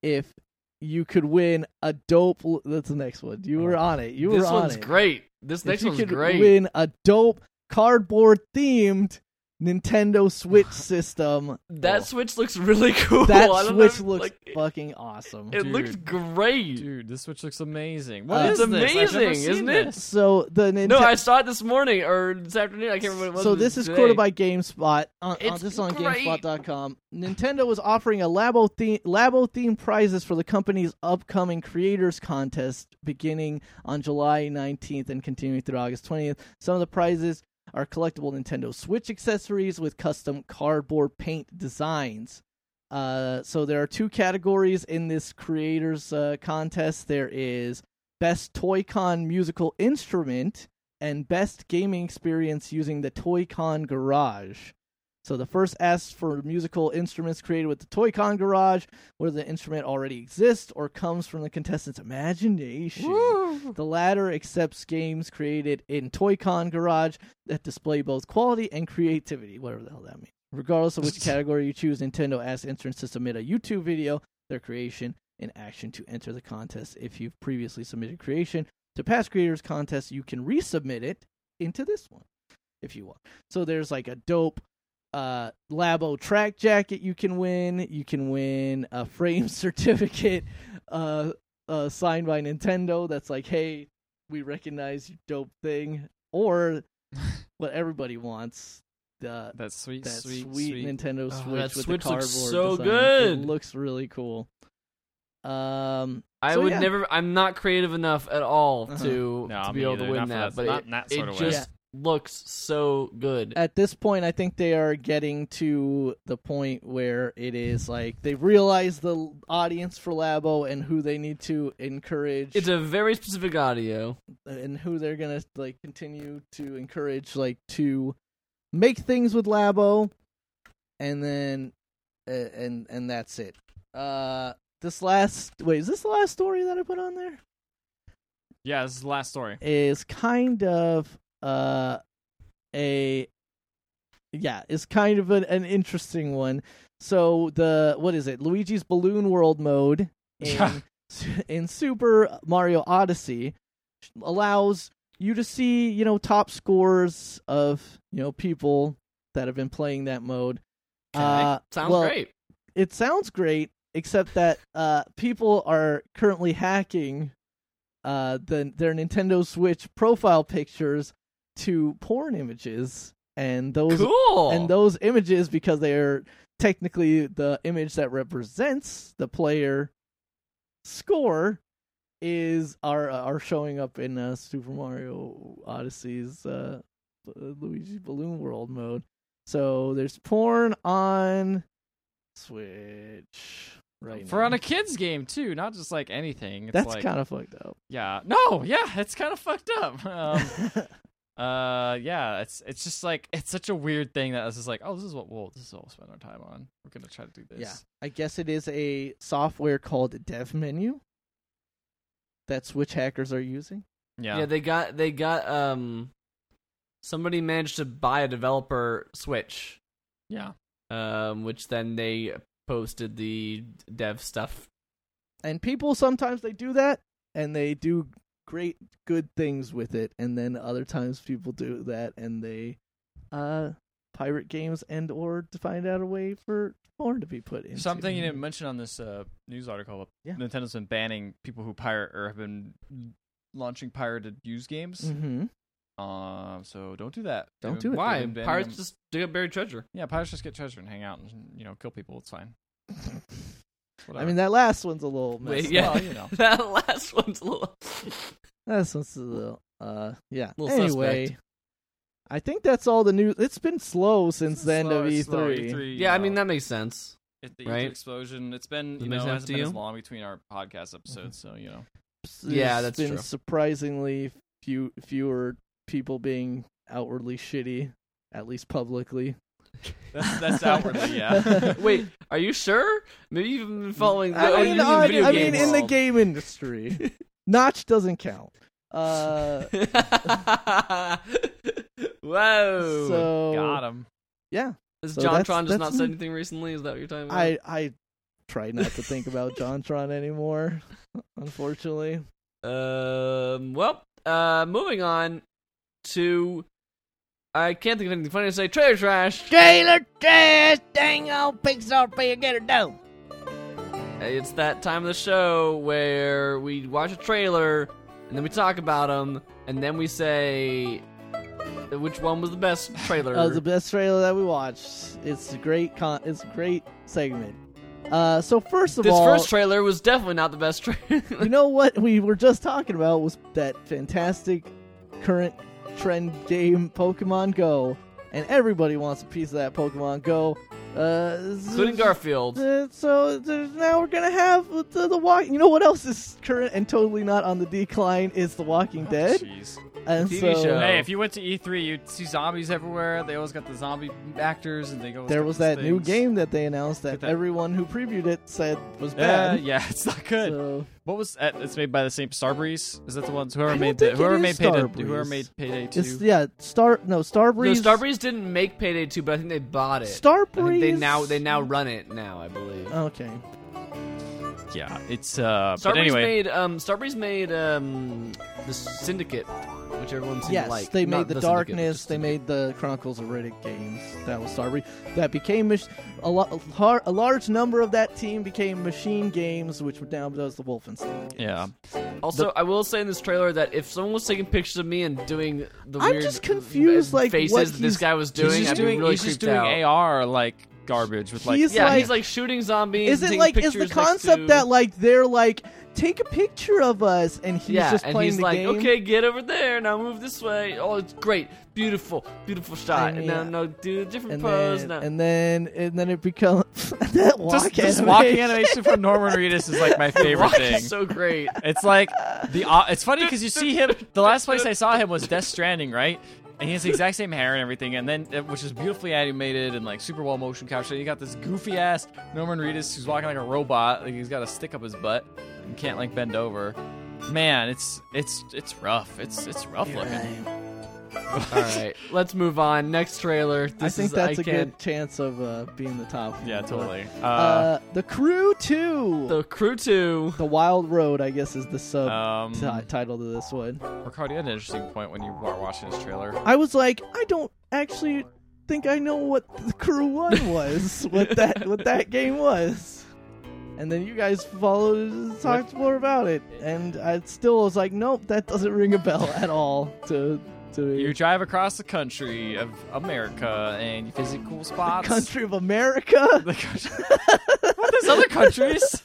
if you could win a dope? That's the next one. You were oh, on it. You this were on one's it. great. This If next you one's could great. win a dope cardboard themed Nintendo Switch system, that oh, Switch looks really cool. that I don't know Switch looks like, fucking awesome. It looks great. Dude, this Switch looks amazing. Uh, What is it's this? I've never amazing, seen isn't it? this. So the Nintendo. No, I saw it this morning or this afternoon. I can't remember what it was. So but this is today. quoted by GameSpot. On, on, It's this is on great. GameSpot.com. Nintendo is offering a Labo theme, Labo themed prizes for the company's upcoming Creators Contest beginning on July 19th and continuing through August 20th. Some of the prizes are collectible Nintendo Switch accessories with custom cardboard paint designs. Uh, so there are two categories in this Creators uh, Contest. There is Best Toy-Con Musical Instrument and best gaming experience using the Toy-Con Garage. So the first asks for musical instruments created with the Toy-Con Garage, whether the instrument already exists or comes from the contestant's imagination. The latter accepts games created in Toy-Con Garage that display both quality and creativity, whatever the hell that means. Regardless of which category you choose, Nintendo asks entrants to submit a YouTube video, their creation, in action to enter the contest. If you've previously submitted creation to past creators contest, you can resubmit it into this one if you want. So there's like a dope uh Labo track jacket you can win. You can win a frame certificate, uh uh, signed by Nintendo that's like, hey, we recognize your dope thing, or what everybody wants. The That sweet, that sweet, sweet, sweet. Nintendo Oh, Switch that with Switch the looks cardboard so design. good. It looks really cool. Um, I So, would yeah. never. I'm not creative enough at all Uh-huh. to No, to be able to win that. that- But not it, in that it sort of way. just looks so good. at this point, I think they are getting to the point where it is like they realize the audience for Labo and who they need to encourage. It's a very specific audio. and who they're gonna like continue to encourage like to make things with Labo, and then uh, and and that's it. Uh, this last wait is this the last story that I put on there? Yeah, this is the last story. Is kind of uh a yeah is kind of an, an interesting one. So the what is it? Luigi's Balloon World mode Yeah. in in Super Mario Odyssey allows you to see, you know, top scores of, you know, people that have been playing that mode. Okay. Uh, Sounds well, great. It sounds great, except that uh, people are currently hacking uh, the their Nintendo Switch profile pictures to porn images, and those Cool. and those images because they are technically the image that represents the player score is are are showing up in uh, Super Mario Odyssey's uh, Luigi Balloon World mode. So there's porn on Switch right For now. on a kids game too, not just like anything. It's That's like, kind of fucked up. yeah. No, yeah, it's kind of fucked up. Um, uh, yeah, it's it's just like it's such a weird thing that it's just like, oh, this is what we'll this is what we'll spend our time on. We're gonna try to do this. yeah, I guess it is a software called Dev Menu that Switch hackers are using. yeah, yeah, they got they got um somebody managed to buy a developer Switch, yeah. um, which then they posted the dev stuff. and people sometimes they do that and they do great good things with it and then other times people do that and they uh pirate games and or to find out a way for porn to be put in Something you didn't mention on this uh, news article. Yeah. Nintendo's been banning people who pirate or have been launching pirated used games. mm-hmm. Um, so don't do that. Don't They've do it. Why? they've been Pirates them. just dig up buried treasure. Yeah, pirates just get treasure and hang out and you know kill people. It's fine. i mean that last one's a little messed Wait, yeah, Well, you know. that last one's a little. That one's a little, uh, yeah. Little anyway, suspect. I think that's all the news. It's been slow since the end of E3. slow. E3 you Yeah, I mean that makes sense. it, the right? E3 explosion. It's been Does it you make know it hasn't been you? as long between our podcast episodes, so you know. Yeah, There's that's been true. surprisingly few fewer people being outwardly shitty, at least publicly. That's that's outwardly, yeah. Wait, are you sure? Maybe you've been following. I oh, mean, you video I game mean in the game industry, Notch doesn't count. Uh, Whoa! so Got him. yeah, Has so JonTron that's- just not me. said anything recently? Is that what you're talking about? I I try not to think about JonTron anymore. Unfortunately, Um. Well. Uh. Moving on to. I can't think of anything funny to say. Trailer trash. trailer trash, dang old Pixar player, get her done. It's that time of the show where we watch a trailer and then we talk about them and then we say which one was the best trailer. Uh, the best trailer that we watched. It's a great con. It's a great segment. Uh, so first of all this first trailer was definitely not the best trailer. you know what we were just talking about was that fantastic current trend game Pokemon Go, and everybody wants a piece of that Pokemon Go. Uh, Including Garfield. Uh, so now we're gonna have the, the walk. You know what else is current and totally not on the decline is The Walking Dead. Jeez. And TV so show. Hey, if you went to E3, you'd see zombies everywhere. They always got the zombie actors, and they go. there was that new game that they announced that, that- everyone who previewed it said was Yeah, bad. yeah, it's not good. So What was that? It's made by the same Starbreeze. Is that the ones whoever I made the think it whoever is made Payday Starbreeze. whoever made Payday two? it's yeah, Star no Starbreeze. No, Starbreeze. Starbreeze didn't make Payday 2, but I think they bought it. I Starbreeze. they now they now run it now, I believe. Okay. yeah, it's uh. Starbreeze but anyway, made um Starbreeze made um the Syndicate, which which everyone seemed Yes, to like. they Not made the Syndicate, but Darkness. just They made the Chronicles of Riddick games. That was Starbreeze. That became mach- a, lo- har- a large number of that team became Machine Games, which now does the Wolfenstein. Games. Yeah. Also, I will say in this trailer that if someone was taking pictures of me and doing the I'm weird just confused, like, faces what that this he's- guy was He's doing, just I'd be doing, really he's just creeped doing out. AR like garbage with like He's yeah, like- he's like shooting zombies. Is and it taking like is the pictures next concept to- that like they're like take a picture of us and he's yeah, just and playing he's the like, game? okay, get over there. Now move this way. Oh, it's great, beautiful, beautiful shot. mean, and now, no, do a different and pose. then, now. and then and then it becomes that walk Just, this animation. walking animation from Norman Reedus is like my favorite Walk thing. is so great. It's like the. Uh, it's funny because you see him. The last place I saw him was Death Stranding, right? And he has the exact same hair and everything, and then uh, which is beautifully animated and like super well motion captured. You got this goofy ass Norman Reedus who's walking like a robot, like he's got a stick up his butt and can't like bend over. Man, it's it's it's rough. It's it's rough looking. All right, let's move on. Next trailer. This I think is, that's I a can't, good chance of uh, being the top. Yeah, totally. Uh, Uh, the Crew Two, the, The Crew Two. The Wild Road, I guess, is the sub um, ti- title to this one. Ricardo, you had an interesting point when you were watching this trailer. I was like, I don't actually think I know what the Crew One was, what that what that game was. And then you guys followed and talked more about it, and I still was like, nope, that doesn't ring a bell at all to to me. You drive across the country of America and you visit cool spots. country of America. The country. what? There's other countries.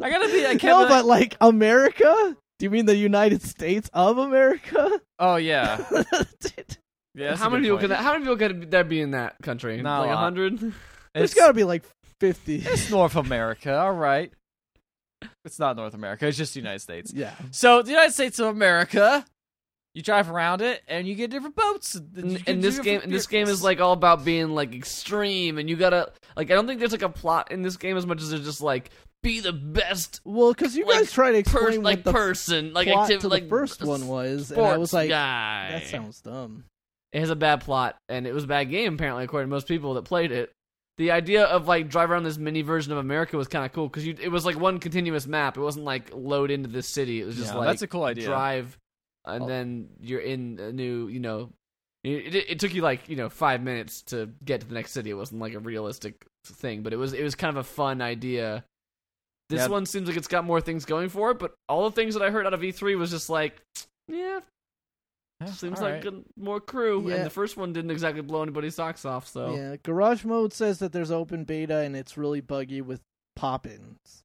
I gotta be. I can't. No, be but like, like America. Do you mean the United States of America? oh yeah, yeah. how many people point. can that, how many people could there be in that country? Not a like lot. hundred. There's It's, got to be like fifty. it's North America. All right. It's not North America. It's just the United States. Yeah. So the United States of America. You drive around it and you get different boats. And, And, and this game, and this game is like all about being like extreme, and you gotta like. I don't think there's like a plot in this game as much as it's just like be the best Well, because you Like, guys try to explain person, what like the person, like plot active, to like the first one was, and I was like, guy. that sounds dumb. it has a bad plot and it was a bad game apparently according to most people that played it the idea of like drive around this mini version of america was kind of cool because it was like one continuous map it wasn't like load into this city it was just Yeah, like that's a cool idea. drive and Oh. then you're in a new you know it, it, took you like you know five minutes to get to the next city it wasn't like a realistic thing but it was it was kind of a fun idea this Yeah. one seems like it's got more things going for it but all the things that i heard out of e3 was just like yeah Yeah, Seems all like right. a, more crew, Yeah. and the first one didn't exactly blow anybody's socks off. So Yeah, Garage Mode says that there's open beta and it's really buggy with pop-ins.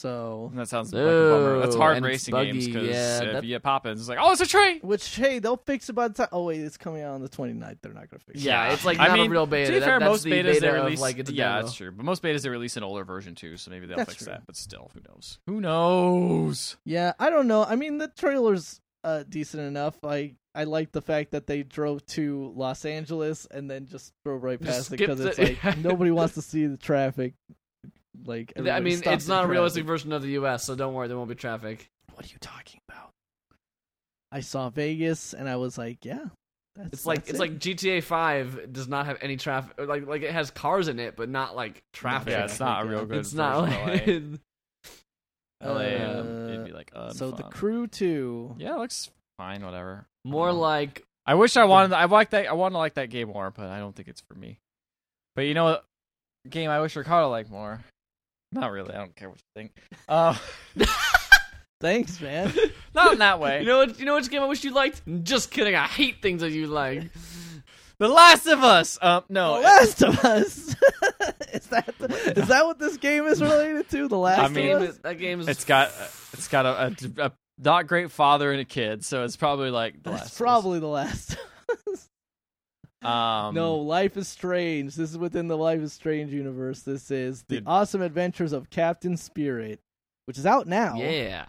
So, that sounds like a bummer. That's hard and it's racing buggy, games because yeah, if that- you get pop-ins, it's like, oh, it's a train. which hey, they'll fix it by the time. Oh wait, it's coming out on the 29th. They're not gonna fix it. yeah, it's like I not mean, a real beta. To be That- fair, that's most the betas beta they of, release. like it's a yeah, demo. that's true. But most betas they release an older version too, so maybe they'll That's fix true. that. But still, who knows? Who knows? Yeah, I don't know. I mean, the trailer's uh, decent enough. I I like the fact that they drove to Los Angeles and then just drove right Just past it skipped because it's it. like nobody wants to see the traffic. Like, I mean, it's not a traffic. realistic version of the U.S., so don't worry, there won't be traffic. What are you talking about? I saw Vegas and I was like, yeah, that's, It's like that's it's it. like GTA Five does not have any traffic. Like like it has cars in it, but not like traffic. Yeah, it's not a real good. It's not version like of LA. LA, Uh, um, it'd be like uh, so the crew two. Yeah, it looks fine. Whatever. more Uh-huh. like I wish I wanted. I like that. I want to like that game more, but I don't think it's for me. But you know what? Game I wish Ricardo liked more. Not really. I don't care what you think. Uh, Thanks, man. not in that way. you know what you know which game I wish you liked. Just kidding, I hate things that you like. the Last of Us. Um, no. the Last of Us. is that the, is that what this game is related to? The Last I of mean, Us. That, that game is It's got. It's got a, a, a not great father and a kid, so it's probably like the That's Last. probably the Last. Of Us. Of Us. Um, no, Life is Strange. This is within the Life is Strange universe. This is the Dude. awesome adventures of Captain Spirit, which is out now. yeah.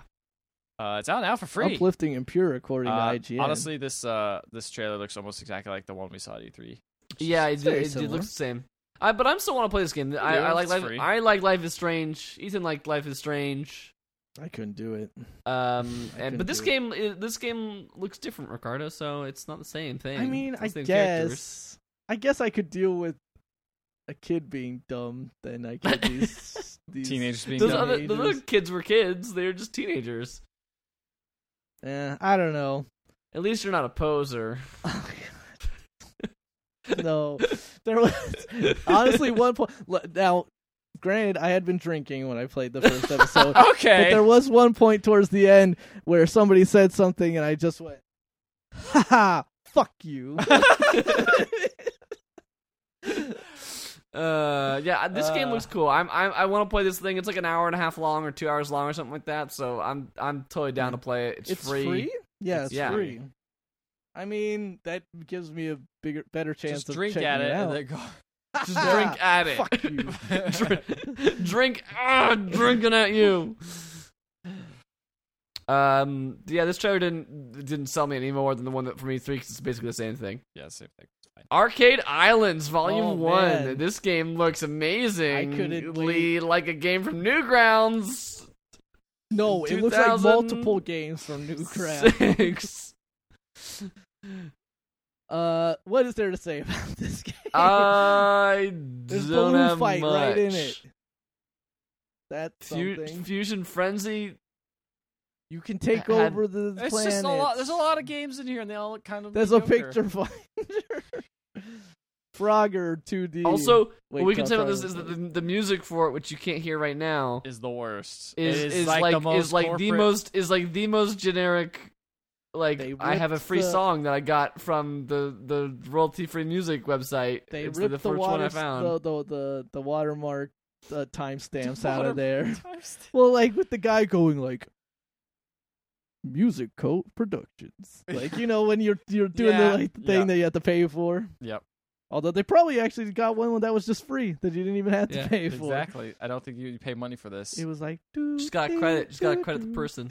Uh, it's out now for free. Uplifting and pure, according Uh, to IGN. honestly, this uh this trailer looks almost exactly like the one we saw at E3. Yeah, it, it, it looks the same. I, but I'm still want to play this game. I, do, I like life. free. I like Life is Strange. Ethan liked Life is Strange. I couldn't do it. Um, and, but this do it. game, this game looks different, Ricardo. So it's not the same thing. I mean, I the characters. guess. I guess I could deal with a kid being dumb than I could these, these Teenagers being Those dumb. other, those other kids were kids. They were just teenagers. Eh, I don't know. At least you're not a poser. Oh, no, there was honestly one point. Now, granted, I had been drinking when I played the first episode, okay. but there was one point towards the end where somebody said something, and I just went, "Ha ha, fuck you." Uh, yeah, this game Uh. looks cool. I'm, I'm I want to play this thing. It's like an hour and a half long or two hours long or something like that. So I'm I'm totally down to play it. It's, it's free. Yeah, It's- it's yeah. free. I mean, that gives me a bigger, better chance Just of drink at it, it and out. then go. Just drink at it. Fuck you. drink, drink, ah, drinking at you. Um, yeah, this trailer didn't didn't sell me any more than the one that for me three 'cause it's basically the same thing. yeah, same thing. It's fine. Arcade Islands Volume Oh, One. man. This game looks amazing. I couldn't wait. like a game from Newgrounds. No, it looks like multiple games from Newgrounds. Six. Uh, what is there to say about this game? I There's don't balloon have fight much. right in it. That's Fu- something. Fusion Frenzy. you can take had- over the It's planet. just a lot. There's a lot of games in here, and they all look kind of. There's a mediocre. picture finder. Frogger 2D. Also, Wait, what we can no, say about this is that the, the music for it, which you can't hear right now, Is the worst. is it is, is like, like, the most is like the corporate- most is like the most generic. Like I have a free the- song that I got from the the royalty free music website. they it's ripped the the, first one I found. the, the the the watermark uh, timestamps out of there. Well, like with the guy going like Music Coat Productions, like you know when you're you're doing Yeah, the like the thing yeah. that you have to pay for. Yep, Although they probably actually got one that was just free that you didn't even have to Yeah, pay for. exactly. I don't think you pay money for this. It was like Just gotta credit- just gotta credit the person.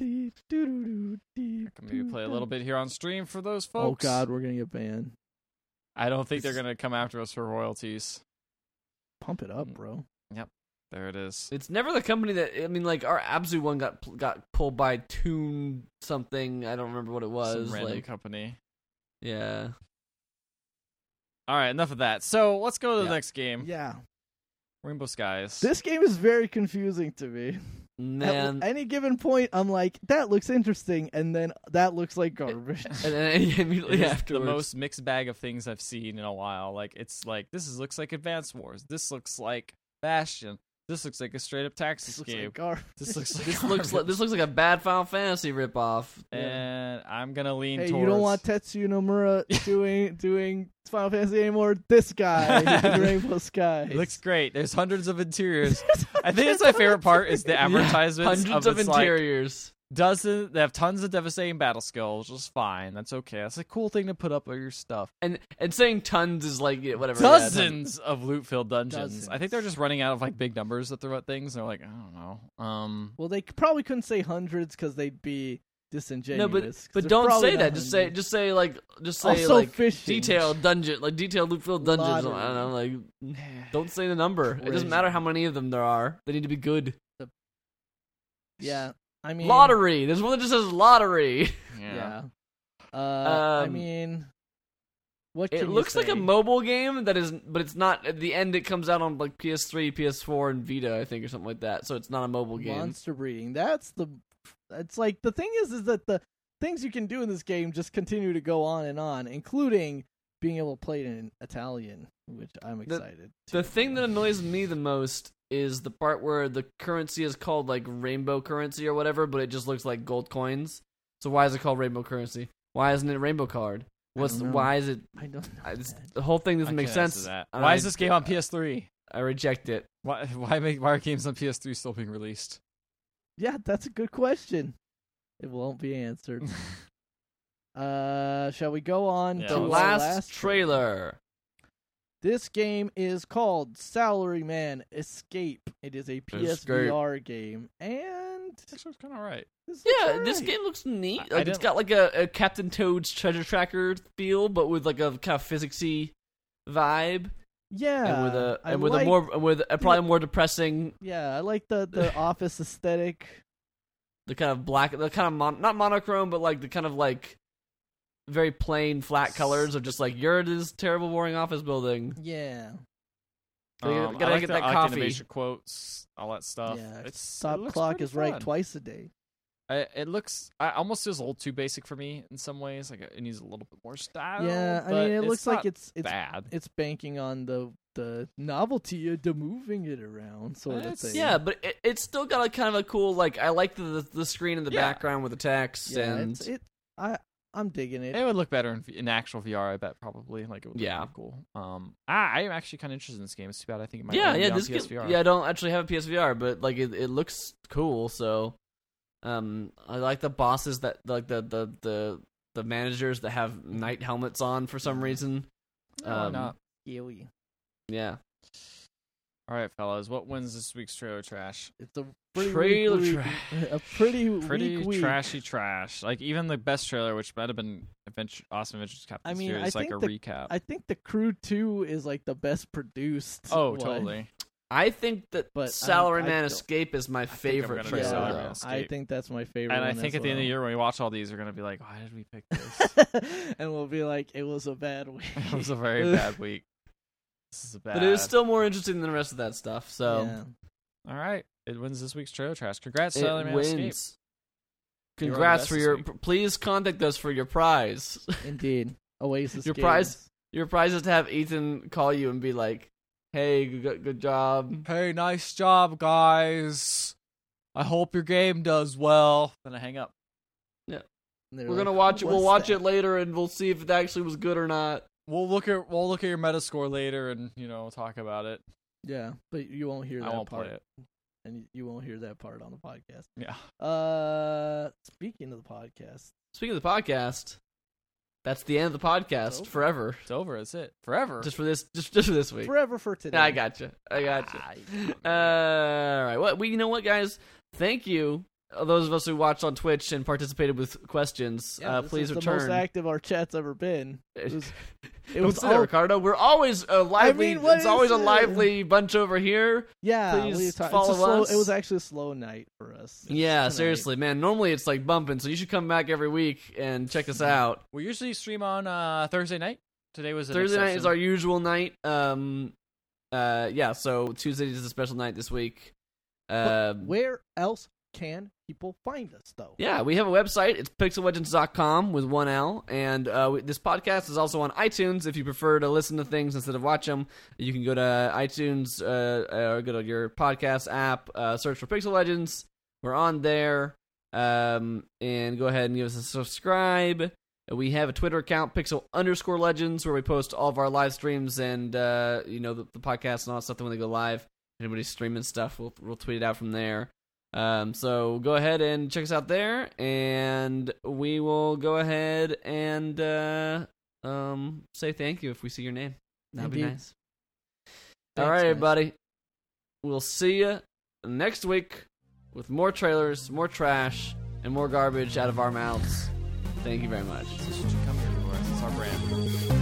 Can maybe play a little bit here on stream for those folks. Oh folks. God, we're gonna get banned. I don't think they're gonna come after us for royalties. Pump it up, Mm. bro. There it is. It's never the company that I mean, like our Abzu one got got pulled by Tune something. I don't remember what it was. Some random Like, company. yeah, All right, enough of that. So let's go to the Yeah. next game. Yeah, Rainbow Skies. this game is very confusing to me. At man. any given point, I'm like, that looks interesting, and then that looks like garbage. and then immediately It is the most mixed bag of things I've seen in a while. Like it's like this is looks like Advance Wars. This looks like Bastion. This looks like a straight up taxi this looks like garbage. this looks like this looks like this looks like a bad Final Fantasy ripoff. and I'm gonna lean Hey, towards. you don't want Tetsuya Nomura doing doing Final Fantasy anymore. This guy, Rainbow Sky. It looks great. There's hundreds of interiors. I think that's my favorite part is the advertisements Hundreds of, of it's like interiors. Dozen. They have tons of devastating battle skills, which is fine. That's okay. That's a cool thing to put up with your stuff. and and saying tons is like yeah, whatever. yeah, tons. Dozens of loot filled dungeons. I think they're just running out of like big numbers to throw at things. They're like, I don't know. Um, Well, they probably couldn't say hundreds because they'd be disingenuous. No, but 'cause but don't say not that. Just say just say like just say Also like fishing. detailed dungeon like detailed loot filled dungeons. I Lottery. don't know. Like don't say the number. It doesn't matter how many of them there are. They need to be good. Yeah, I mean lottery. There's one that just says lottery. Yeah. Uh, I Um, mean, what It can you looks like a mobile game that is, but it's not. At the end, it comes out on like PS3, PS4, and Vita, I think, or something like that. So it's not a mobile game. monster breeding. That's the. It's like the thing is, is that the things you can do in this game just continue to go on and on, including being able to play it in Italian, which I'm excited. The to thing that annoys me the most is the part where the currency is called like rainbow currency or whatever, but it just looks like gold coins. So why is it called rainbow currency? Why isn't it rainbow card? What's why is it? I don't know. I just, the whole thing doesn't I make sense. That. Why I- is this game on PS3? I reject it. Why why make why are games on PS3 still being released? Yeah, that's a good question. It won't be answered. uh, shall we go on Yeah, to The our last, last trailer. This game is called Salaryman Escape. It is a PSVR game, and This looks kind of right. this looks Yeah, this game looks neat. I- I Like it's didn't- got like a, a Captain Toad's treasure tracker feel, but with like a kind of physicsy vibe, Yeah, and with a I and with like, a more with a probably more depressing, Yeah, I like the the office aesthetic. the kind of black, the kind of mon- not monochrome, but like the kind of like very plain flat colors of just like you're this terrible boring office building. Yeah, Gotta get- Um, gotta I like get the, that I like the coffee. quotes, all that stuff. yeah. It's, Stop it clock pretty is right fun. twice a day. I, it looks. I almost feels a little too basic for me in some ways. Like it needs a little bit more style. yeah, I mean, it looks like it's it's bad. it's banking on the the novelty of the moving it around sort of thing. Yeah, but it, it's still got a kind of a cool like. I like the the, the screen in the Yeah. background with the text yeah, and it's, it. I I'm digging it. It would look better in, in actual VR, I bet probably. Like it would Yeah. look cool. Um, I, I'm actually kind of interested in this game. It's too bad I think it might yeah, only yeah. on This game, PSVR. yeah, I don't actually have a PSVR, but like it, it looks cool. So, um, I like the bosses that like the the the the managers that have knight helmets on for some reason. No, why um, not? Yui. Yeah, All right, fellas. What wins this week's trailer trash? It's a pretty Trailer weak, trash. week- a pretty Pretty weak week. trashy trash. Like even the best trailer, which might have been Adventure, Awesome Adventures Captain I mean, Spirit, I like think a the- recap. I think the Crew Two is like the best produced. oh, one. totally. I think that But I- Salaryman I Escape is my I'm favorite gonna go trailer. Salaryman I think that's my favorite. And I think as at the end of the year when we watch all these, we're gonna be like, why did we pick this? and we'll be like, it was a bad week. it was a very bad week. This is a bad. But it was still more interesting than the rest of that stuff. So Yeah. all right. It wins this week's trailer trash. Congrats, it Salaryman Escape. wins. You Congrats for your. week. Please contact us for your prize. Indeed. Oasis. Your Games. prize- Your prize is to have Ethan call you and be like, "Hey, good, good job." Hey, nice job, guys. I hope your game does well. Then I hang up. They're We're like, gonna watch it. We'll watch that?" it later, and we'll see if it actually was good or not. We'll look at we'll look at your Metascore later and you know talk about it. Yeah, but you won't hear I that won't part, play it. and you won't hear that part on the podcast. Yeah. Uh, speaking of the podcast, Speaking of the podcast, that's the end of the podcast over. forever. It's over. That's it. Forever. Just for this, just just for this week. forever for today. I got you. I got you. Uh, all right. Well, we, you know what, guys? Thank you, those of us who watched on Twitch and participated with questions. Yeah, uh, this please is return. the most active our chat's ever been. It was, it Don't was say that, all, Ricardo. We're always a lively. I mean, what it's always a it? lively bunch over here. yeah. please we talk, follow it's slow, us. It was actually a slow night for us. Yeah, tonight. seriously, man. Normally it's like bumping, so you should come back every week and check us out. we usually stream on uh, Thursday night. Today was Thursday night is our usual night. Um, uh, yeah. So Tuesday is a special night this week. But Um, where else can people find us though? Yeah, we have a website. It's pixellegends.com with one L. And uh, we, this podcast is also on iTunes. If you prefer to listen to things instead of watch them, you can go to iTunes uh, or go to your podcast app, uh, search for Pixel Legends. We're on there. Um, and go ahead and give us a subscribe. We have a Twitter account, Pixel underscore Legends, where we post all of our live streams and uh, you know the, the podcast and all that stuff. When they go live, anybody's streaming stuff, we'll we'll tweet it out from there. Um, so go ahead and check us out there, and we will go ahead and uh, um, say thank you if we see your name. That'd be nice. Thanks, All right, guys. everybody. We'll see you next week with more trailers, more trash, and more garbage out of our mouths. Thank you very much. This is what you come here for. It's our brand.